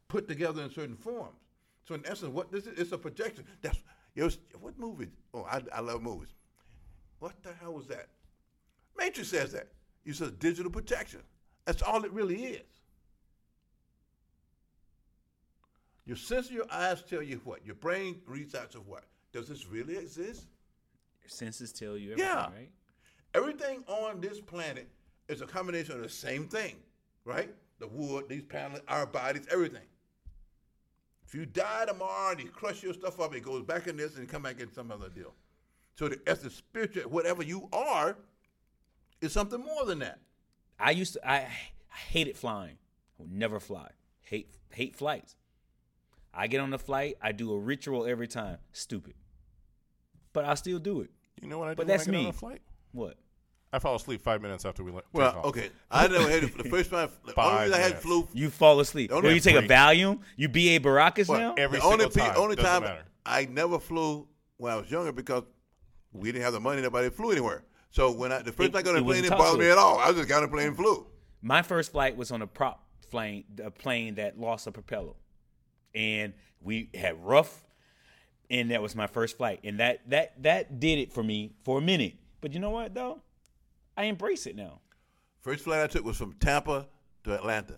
Speaker 1: put together in certain forms. So in essence, what this is, it's a projection. That's it was, what movie? Oh, I, I love movies. What the hell was that? Matrix says that. You said digital projection. That's all it really is. Your sense of your eyes tell you what. Your brain reads out of what. Does this really exist?
Speaker 2: Your senses tell you everything,
Speaker 1: Yeah.
Speaker 2: right?
Speaker 1: Everything on this planet is a combination of the same thing, right? The wood, these panels, our bodies, everything. If you die tomorrow and you crush your stuff up, it goes back in this and come back in some other deal. So the, as the spiritual, whatever you are, is something more than that.
Speaker 2: I used to. I, I hated flying. I would never fly. Hate hate flights. I get on the flight. I do a ritual every time. Stupid, but I still do it.
Speaker 3: You know what I do
Speaker 2: But
Speaker 3: when
Speaker 2: that's
Speaker 3: I get
Speaker 2: me.
Speaker 3: on a flight?
Speaker 2: What?
Speaker 3: I fall asleep five minutes after we let. take
Speaker 1: Well,
Speaker 3: off.
Speaker 1: okay, I never had it for the first time. The <laughs> only
Speaker 3: Five
Speaker 1: reason I had
Speaker 3: minutes.
Speaker 1: flu.
Speaker 2: You fall asleep.
Speaker 1: The
Speaker 2: Or
Speaker 1: only
Speaker 2: you take a. Valium. You B.A. Baracus
Speaker 1: What,
Speaker 2: now.
Speaker 3: Every
Speaker 1: the only
Speaker 3: single
Speaker 1: pe-
Speaker 3: time.
Speaker 1: only time
Speaker 3: matter.
Speaker 1: I never flew when I was younger because we didn't have the money. Nobody flew anywhere. So when I the first
Speaker 2: It-
Speaker 1: time I got on
Speaker 2: it
Speaker 1: a plane,
Speaker 2: wasn't
Speaker 1: it
Speaker 2: taught
Speaker 1: bothered
Speaker 2: to
Speaker 1: me at all. I just got on a plane and flew.
Speaker 2: My first flight was on a prop plane, a plane that lost a propeller, and we had rough, and that was my first flight, and that that that did it for me for a minute. But you know what though, I embrace it now.
Speaker 1: First flight I took was from Tampa to Atlanta.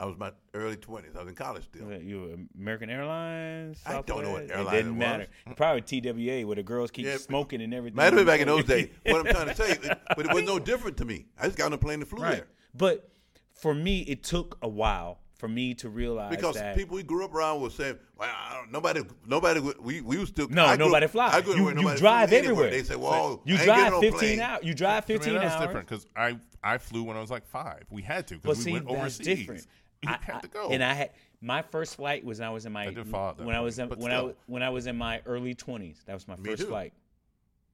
Speaker 1: I was my early twenties. I was in college still.
Speaker 2: You were American Airlines.
Speaker 1: I don't know what
Speaker 2: Southwest?
Speaker 1: airline
Speaker 2: It didn't
Speaker 1: it
Speaker 2: matter. <laughs> Probably TWA, where the girls keep
Speaker 1: Yeah,
Speaker 2: smoking and everything.
Speaker 1: Might have been back in those <laughs> days. What I'm trying to say, it- but it was no different to me. I just got on a plane and flew
Speaker 2: right?
Speaker 1: there
Speaker 2: But for me, it took a while for me to realize
Speaker 1: because
Speaker 2: that
Speaker 1: people we grew up around were saying, "Well, I don't, nobody, nobody, would- we we was still
Speaker 2: No,
Speaker 1: I
Speaker 2: nobody fly.
Speaker 1: I grew
Speaker 2: You, drive
Speaker 1: flew anywhere.
Speaker 2: everywhere.
Speaker 1: They say, "Well,
Speaker 2: you
Speaker 1: I
Speaker 2: drive
Speaker 1: getting
Speaker 2: 15
Speaker 1: plane.
Speaker 2: hours. You drive
Speaker 3: I mean,
Speaker 2: 15
Speaker 3: that's
Speaker 2: hours.
Speaker 3: different because I I flew when I was like five. We had to because we
Speaker 2: see,
Speaker 3: went overseas.
Speaker 2: different. <laughs>
Speaker 3: You
Speaker 2: I-
Speaker 3: had to go.
Speaker 2: And I had my first flight was when I was in my
Speaker 3: I did follow that
Speaker 2: when I was in, when I
Speaker 3: still.
Speaker 2: was- when I was in my early 20s. That was my
Speaker 1: Me
Speaker 2: first
Speaker 1: too.
Speaker 2: flight.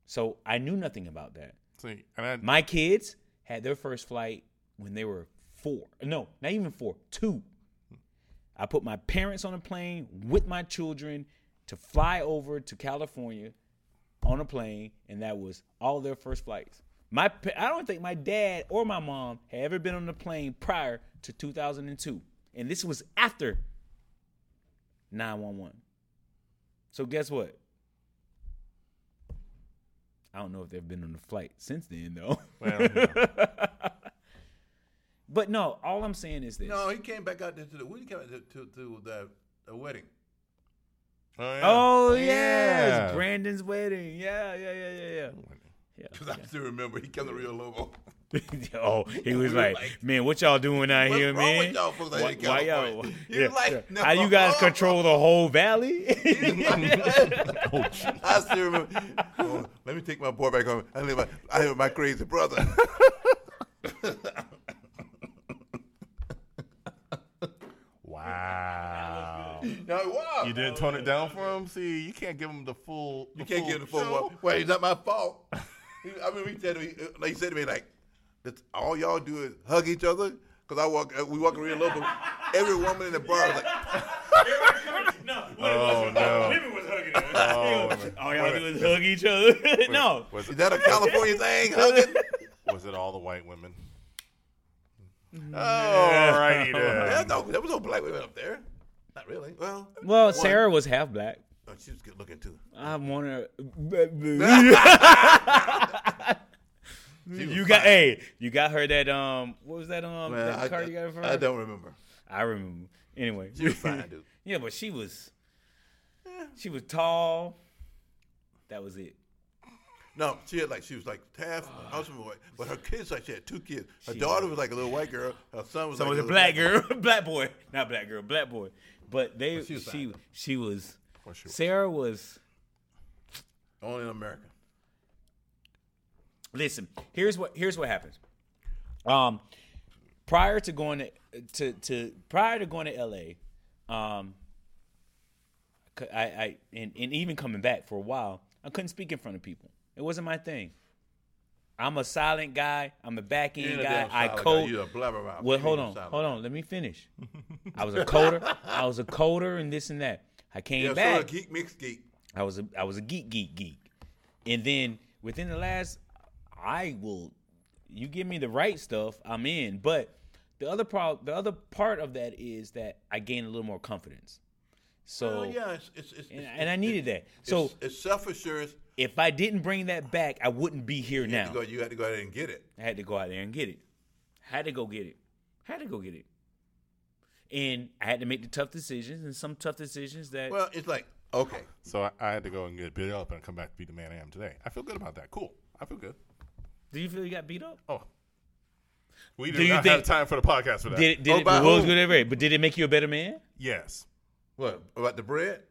Speaker 2: So I knew nothing about that.
Speaker 3: See, and I,
Speaker 2: My kids had their first flight when they were four. No, not even four, two. I put my parents on a plane with my children to fly over to California on a plane, and that was all their first flights. My I don't think my dad or my mom had ever been on a plane prior to 2002, and this was after 911. So guess what? I don't know if they've been on a flight since then, though.
Speaker 3: well, know. <laughs>
Speaker 2: But no, all I'm saying is this.
Speaker 1: No, he came back out there to the. When he came out to, to, to the, the wedding.
Speaker 3: oh yeah,
Speaker 2: Oh, oh yeah,
Speaker 3: Yeah.
Speaker 2: it's Brandon's wedding. Yeah, yeah, yeah, yeah, yeah.
Speaker 1: Because I still remember he kept the real logo.
Speaker 2: oh, he was like,
Speaker 1: like,
Speaker 2: "Man, what y'all doing out
Speaker 1: What's
Speaker 2: here,
Speaker 1: wrong
Speaker 2: man?
Speaker 1: with y'all folks out
Speaker 2: Why, why y'all? <laughs>
Speaker 1: He
Speaker 2: Yeah,
Speaker 1: was like, "No."
Speaker 2: How you guys control the whole valley? <laughs>
Speaker 1: Oh, <laughs> I still remember. Oh, let me take my boy back home. I live my, I live with my crazy brother.
Speaker 3: Wow.
Speaker 1: no, wow.
Speaker 3: You didn't tone it down for him. See, you can't give him the full.
Speaker 1: You can't give him the full
Speaker 3: show.
Speaker 1: one. Well, it's not my fault. I mean, he said to me, like he said to me, like, that's, all y'all do is hug each other. Cause I walk, uh, we walk real low, but every woman in the bar <laughs> was like,
Speaker 2: no,
Speaker 3: Oh no.
Speaker 2: women was hugging.
Speaker 3: Oh, <laughs>
Speaker 2: All y'all do is hug each other. <laughs> no,
Speaker 3: Was
Speaker 1: "Is
Speaker 3: it,
Speaker 1: that a California thing? Hugging?
Speaker 3: was it all the white women?
Speaker 1: Mm-hmm.
Speaker 3: Oh, righty
Speaker 1: Yeah, <laughs>
Speaker 3: then.
Speaker 1: no, there was no black women up there. Not really. Well,
Speaker 2: well, Sarah was half black.
Speaker 1: oh, she was good looking too.
Speaker 2: I want her.
Speaker 1: She was
Speaker 2: you got
Speaker 1: fine.
Speaker 2: hey, you got her that um what was that um
Speaker 1: Well,
Speaker 2: that
Speaker 1: I,
Speaker 2: card you got for her?
Speaker 1: I don't remember.
Speaker 2: I remember. Anyway,
Speaker 1: She was fine, dude. <laughs>
Speaker 2: yeah, but she was she was tall. That was it.
Speaker 1: No, she had like she was like half husband boy, but her kids like she had two kids. Her
Speaker 2: She
Speaker 1: daughter
Speaker 2: was-
Speaker 1: like a little white girl. Her son was
Speaker 2: So
Speaker 1: like
Speaker 2: was a black girl, <laughs> black boy, not black girl, black boy. But they
Speaker 1: But she was
Speaker 2: she she was
Speaker 3: she was.
Speaker 2: Sarah was
Speaker 1: Only in America.
Speaker 2: listen, here's what here's what happens. Um prior to going to to, to prior to going to L.A. Um, I, I and, and even coming back for a while, I couldn't speak in front of people. It wasn't my thing. I'm a silent guy. I'm a back end guy. I
Speaker 1: guy.
Speaker 2: code.
Speaker 1: A blabbermouth.
Speaker 2: Well, hold on, hold on. Let me finish. <laughs> I was a coder. I was a coder and this and that. I came
Speaker 1: Yeah,
Speaker 2: back.
Speaker 1: a geek mixed geek.
Speaker 2: I was a I was a geek geek geek. And then within the last I will you give me the right stuff, I'm in. But the other part the other part of that is that I gained a little more confidence. So
Speaker 1: Well, yeah, it's, it's, it's,
Speaker 2: and, and I needed that. So
Speaker 1: it's, it's self assurance.
Speaker 2: If I didn't bring that back, I wouldn't be here
Speaker 1: You,
Speaker 2: now.
Speaker 1: had go- you had to go ahead and get it.
Speaker 2: I had to go out there and get it. Had to go get it. Had to go get it. And I had to make the tough decisions and some tough decisions that
Speaker 1: Well, it's like okay,
Speaker 3: So I, I had to go and get beat up and come back to be the man I am today. I feel good about that. Cool. I feel good.
Speaker 2: do you feel you got beat up?
Speaker 3: Oh. We
Speaker 2: Do
Speaker 3: do,
Speaker 2: you
Speaker 3: not
Speaker 2: think-
Speaker 3: have time for the podcast for that.
Speaker 2: Did did
Speaker 1: Oh,
Speaker 2: it,
Speaker 1: by
Speaker 2: what was good at it? But did it make you a better man?
Speaker 3: yes.
Speaker 1: what about the bread?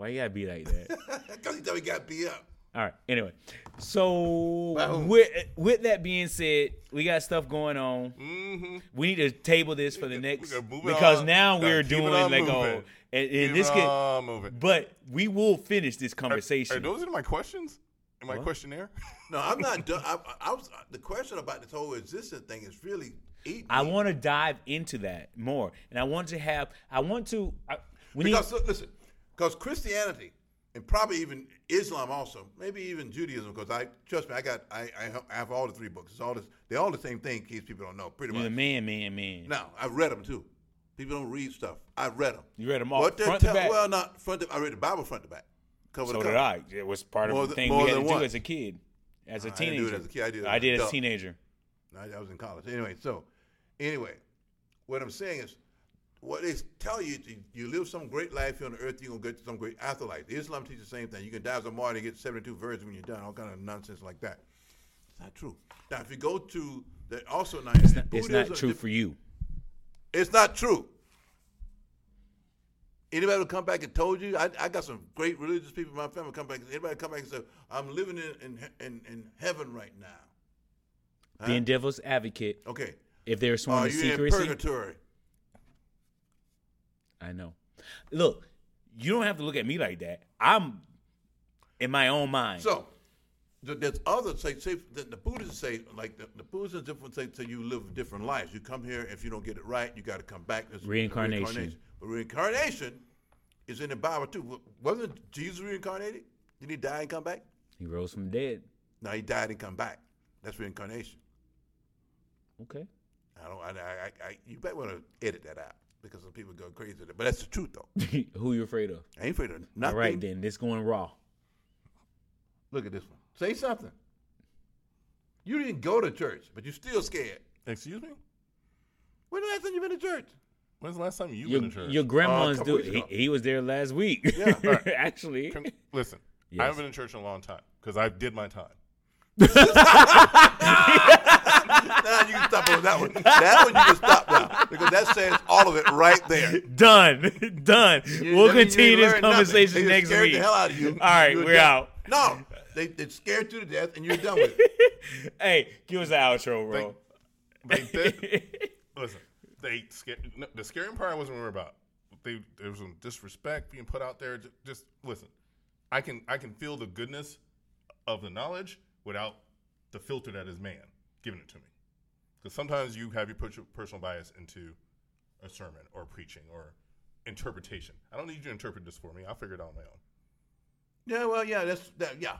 Speaker 2: Why you gotta be like that? <laughs>
Speaker 1: Because he thought he got beat up.
Speaker 2: All right. Anyway, so
Speaker 1: By
Speaker 2: with with that being said, we got stuff going on.
Speaker 3: Mm-hmm.
Speaker 2: We need to table this for the next
Speaker 3: gotta move it
Speaker 2: because
Speaker 3: on.
Speaker 2: now
Speaker 3: Gotta
Speaker 2: we're
Speaker 3: keep
Speaker 2: doing
Speaker 3: on
Speaker 2: like oh, and, and this
Speaker 3: it
Speaker 2: could,
Speaker 3: on moving.
Speaker 2: but we will finish this conversation.
Speaker 3: are those are my questions? In my
Speaker 2: What?
Speaker 3: questionnaire?
Speaker 1: No, I'm not <laughs> done. I, I was the question about this whole existence thing is really eating.
Speaker 2: I want to dive into that more, and I want to have. I want to. I, we need.
Speaker 1: because listen, because Christianity and probably even Islam also, maybe even Judaism. Because I trust me, I got I, I have- all the three books. It's all this. They're all the same thing. In case people don't know, pretty
Speaker 2: You're the
Speaker 1: much.
Speaker 2: man, man, man.
Speaker 1: Now I've read them too. People don't read stuff. I've read them.
Speaker 2: You read them all
Speaker 1: What they're
Speaker 2: front to back.
Speaker 1: Well, not front. To, I read the Bible front to back. Cover
Speaker 2: so
Speaker 1: to
Speaker 2: did. I. It was part of the thing we had to
Speaker 1: than
Speaker 2: do as a kid, as a
Speaker 1: I
Speaker 2: teenager.
Speaker 1: do it as a kid. I did
Speaker 2: I
Speaker 1: as
Speaker 2: did as a teenager.
Speaker 1: I, I was in college. Anyway, so anyway, what I'm saying is, what they tell you, you, you live some great life here on the earth, you're gonna get some great afterlife. Islam teaches the same thing. You can die as a martyr and get 72 virgins when you're done. All kind of nonsense like that. It's not true. Now, if you go to the also now,
Speaker 2: It's not, it's not true for you.
Speaker 1: It's not true. Anybody will come back and told you? I, I got some great religious people in my family come back. Anybody come back and say, "I'm living in in, in, in heaven right now." Huh?
Speaker 2: Being devil's advocate,
Speaker 1: Okay.
Speaker 2: if they're sworn to secrecy,
Speaker 1: purgatory?
Speaker 2: I know. Look, you don't have to look at me like that. I'm in my own mind.
Speaker 1: So there's other say, say the, the Buddhists say like the, the Buddhists and different say, say you live different lives. You come here if you don't get it right, you got to come back. There's
Speaker 2: Reincarnation.
Speaker 1: But reincarnation is in the Bible too. Wasn't Jesus reincarnated? Did he die and come back?
Speaker 2: he rose from the dead.
Speaker 1: No, he died and come back. That's reincarnation.
Speaker 2: Okay.
Speaker 1: I don't. I. I, I, I you better want to edit that out because some people go crazy. with it. But that's the truth though. <laughs>
Speaker 2: Who you afraid of?
Speaker 1: I ain't afraid of
Speaker 2: All
Speaker 1: nothing.
Speaker 2: right, then. This going raw.
Speaker 1: Look at this one. Say something. You didn't go to church, but you're still scared.
Speaker 3: Excuse me?
Speaker 1: When the last time you been to church?
Speaker 3: When's the last time you've
Speaker 2: Your,
Speaker 3: been to church?
Speaker 2: your grandma's uh,
Speaker 1: couple
Speaker 2: do. He, he was there last week.
Speaker 1: Yeah, <laughs>
Speaker 3: right.
Speaker 2: Actually.
Speaker 3: Can- listen,
Speaker 2: Yes.
Speaker 3: I haven't been in church in a long time because I did my time. <laughs>
Speaker 1: now you can stop on that one. That one you can stop now because that says all of it right there.
Speaker 2: Done. <laughs> Done.
Speaker 1: You-
Speaker 2: we'll
Speaker 1: that means you
Speaker 2: continue this conversation
Speaker 1: They
Speaker 2: next
Speaker 1: scared
Speaker 2: week.
Speaker 1: the hell out of you.
Speaker 2: All right, we're
Speaker 1: done.
Speaker 2: out.
Speaker 1: No, they they scared you to death, and you're done with it. <laughs>
Speaker 2: hey, give us the outro, bro.
Speaker 3: They <laughs> did. listen, they sca- no, the scary part I wasn't worried about. They there was some disrespect being put out there. Just, just listen, I can I can feel the goodness of the knowledge without the filter that is man giving it to me. Because sometimes you have your personal bias into a sermon or preaching or interpretation. I don't need you to interpret this for me. I'll figure it out on my own.
Speaker 1: Yeah, well, yeah, that's that. Yeah,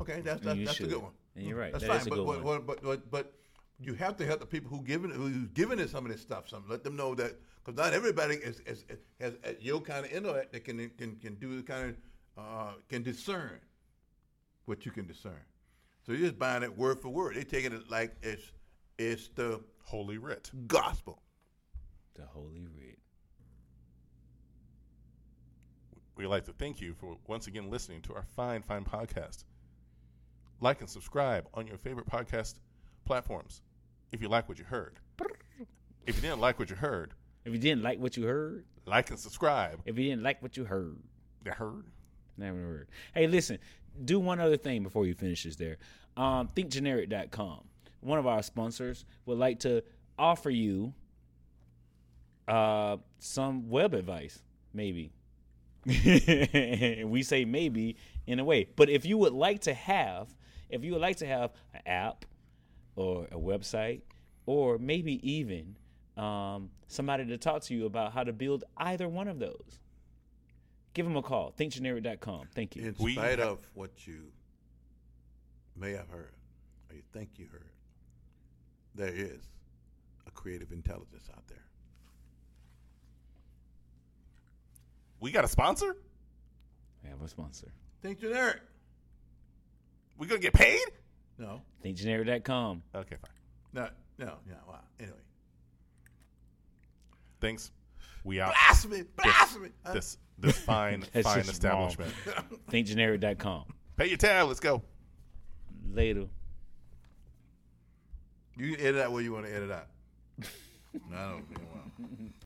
Speaker 1: okay, that's that's,
Speaker 2: you
Speaker 1: that's a good one.
Speaker 2: And you're right.
Speaker 1: That's
Speaker 2: That
Speaker 1: fine,
Speaker 2: is a
Speaker 1: but,
Speaker 2: good
Speaker 1: but,
Speaker 2: one.
Speaker 1: but, but but you have to help the people who giving who's giving it some of this stuff. Some let them know that because not everybody is, is, is has has your kind of intellect that can can can do the kind of uh, can discern what you can discern. So you're just buying it word for word. They're taking it like it's it's the
Speaker 3: Holy writ.
Speaker 1: gospel.
Speaker 2: The Holy Writ.
Speaker 3: We'd like to thank you for once again listening to our fine, fine podcast. Like and subscribe on your favorite podcast platforms if you like what you heard. If you didn't like what you heard,
Speaker 2: If you didn't like what you heard,
Speaker 3: like and subscribe.
Speaker 2: if you didn't like what you heard,
Speaker 3: You heard?
Speaker 2: never heard. Hey, listen, do one other thing before you finish this there. Um, thinkgeneric.com. one of our sponsors, would like to offer you uh, some web advice, maybe. <laughs> we say maybe in a way, but if you would like to have, if you would like to have an app or a website, or maybe even um, somebody to talk to you about how to build either one of those, give them a call. ThinkGeneric.com. Thank you.
Speaker 1: In
Speaker 3: We
Speaker 1: spite
Speaker 3: ha-
Speaker 1: of what you may have heard or you think you heard, there is a creative intelligence out there.
Speaker 3: We got a sponsor?
Speaker 2: We have a sponsor.
Speaker 1: Think generic.
Speaker 3: We gonna get paid?
Speaker 1: No,
Speaker 2: ThinkGeneric.com.
Speaker 3: Okay, fine.
Speaker 1: no, no, no. Wow. Anyway,
Speaker 3: Thanks. We out.
Speaker 1: blasphemy, blasphemy. Uh,
Speaker 3: This this fine <laughs>
Speaker 2: That's
Speaker 3: fine
Speaker 2: just
Speaker 3: establishment.
Speaker 2: ThinkGeneric.com.
Speaker 3: Pay your tab. Let's go.
Speaker 2: Later.
Speaker 1: You edit out where you want to edit out. <laughs> no, I don't. Wow.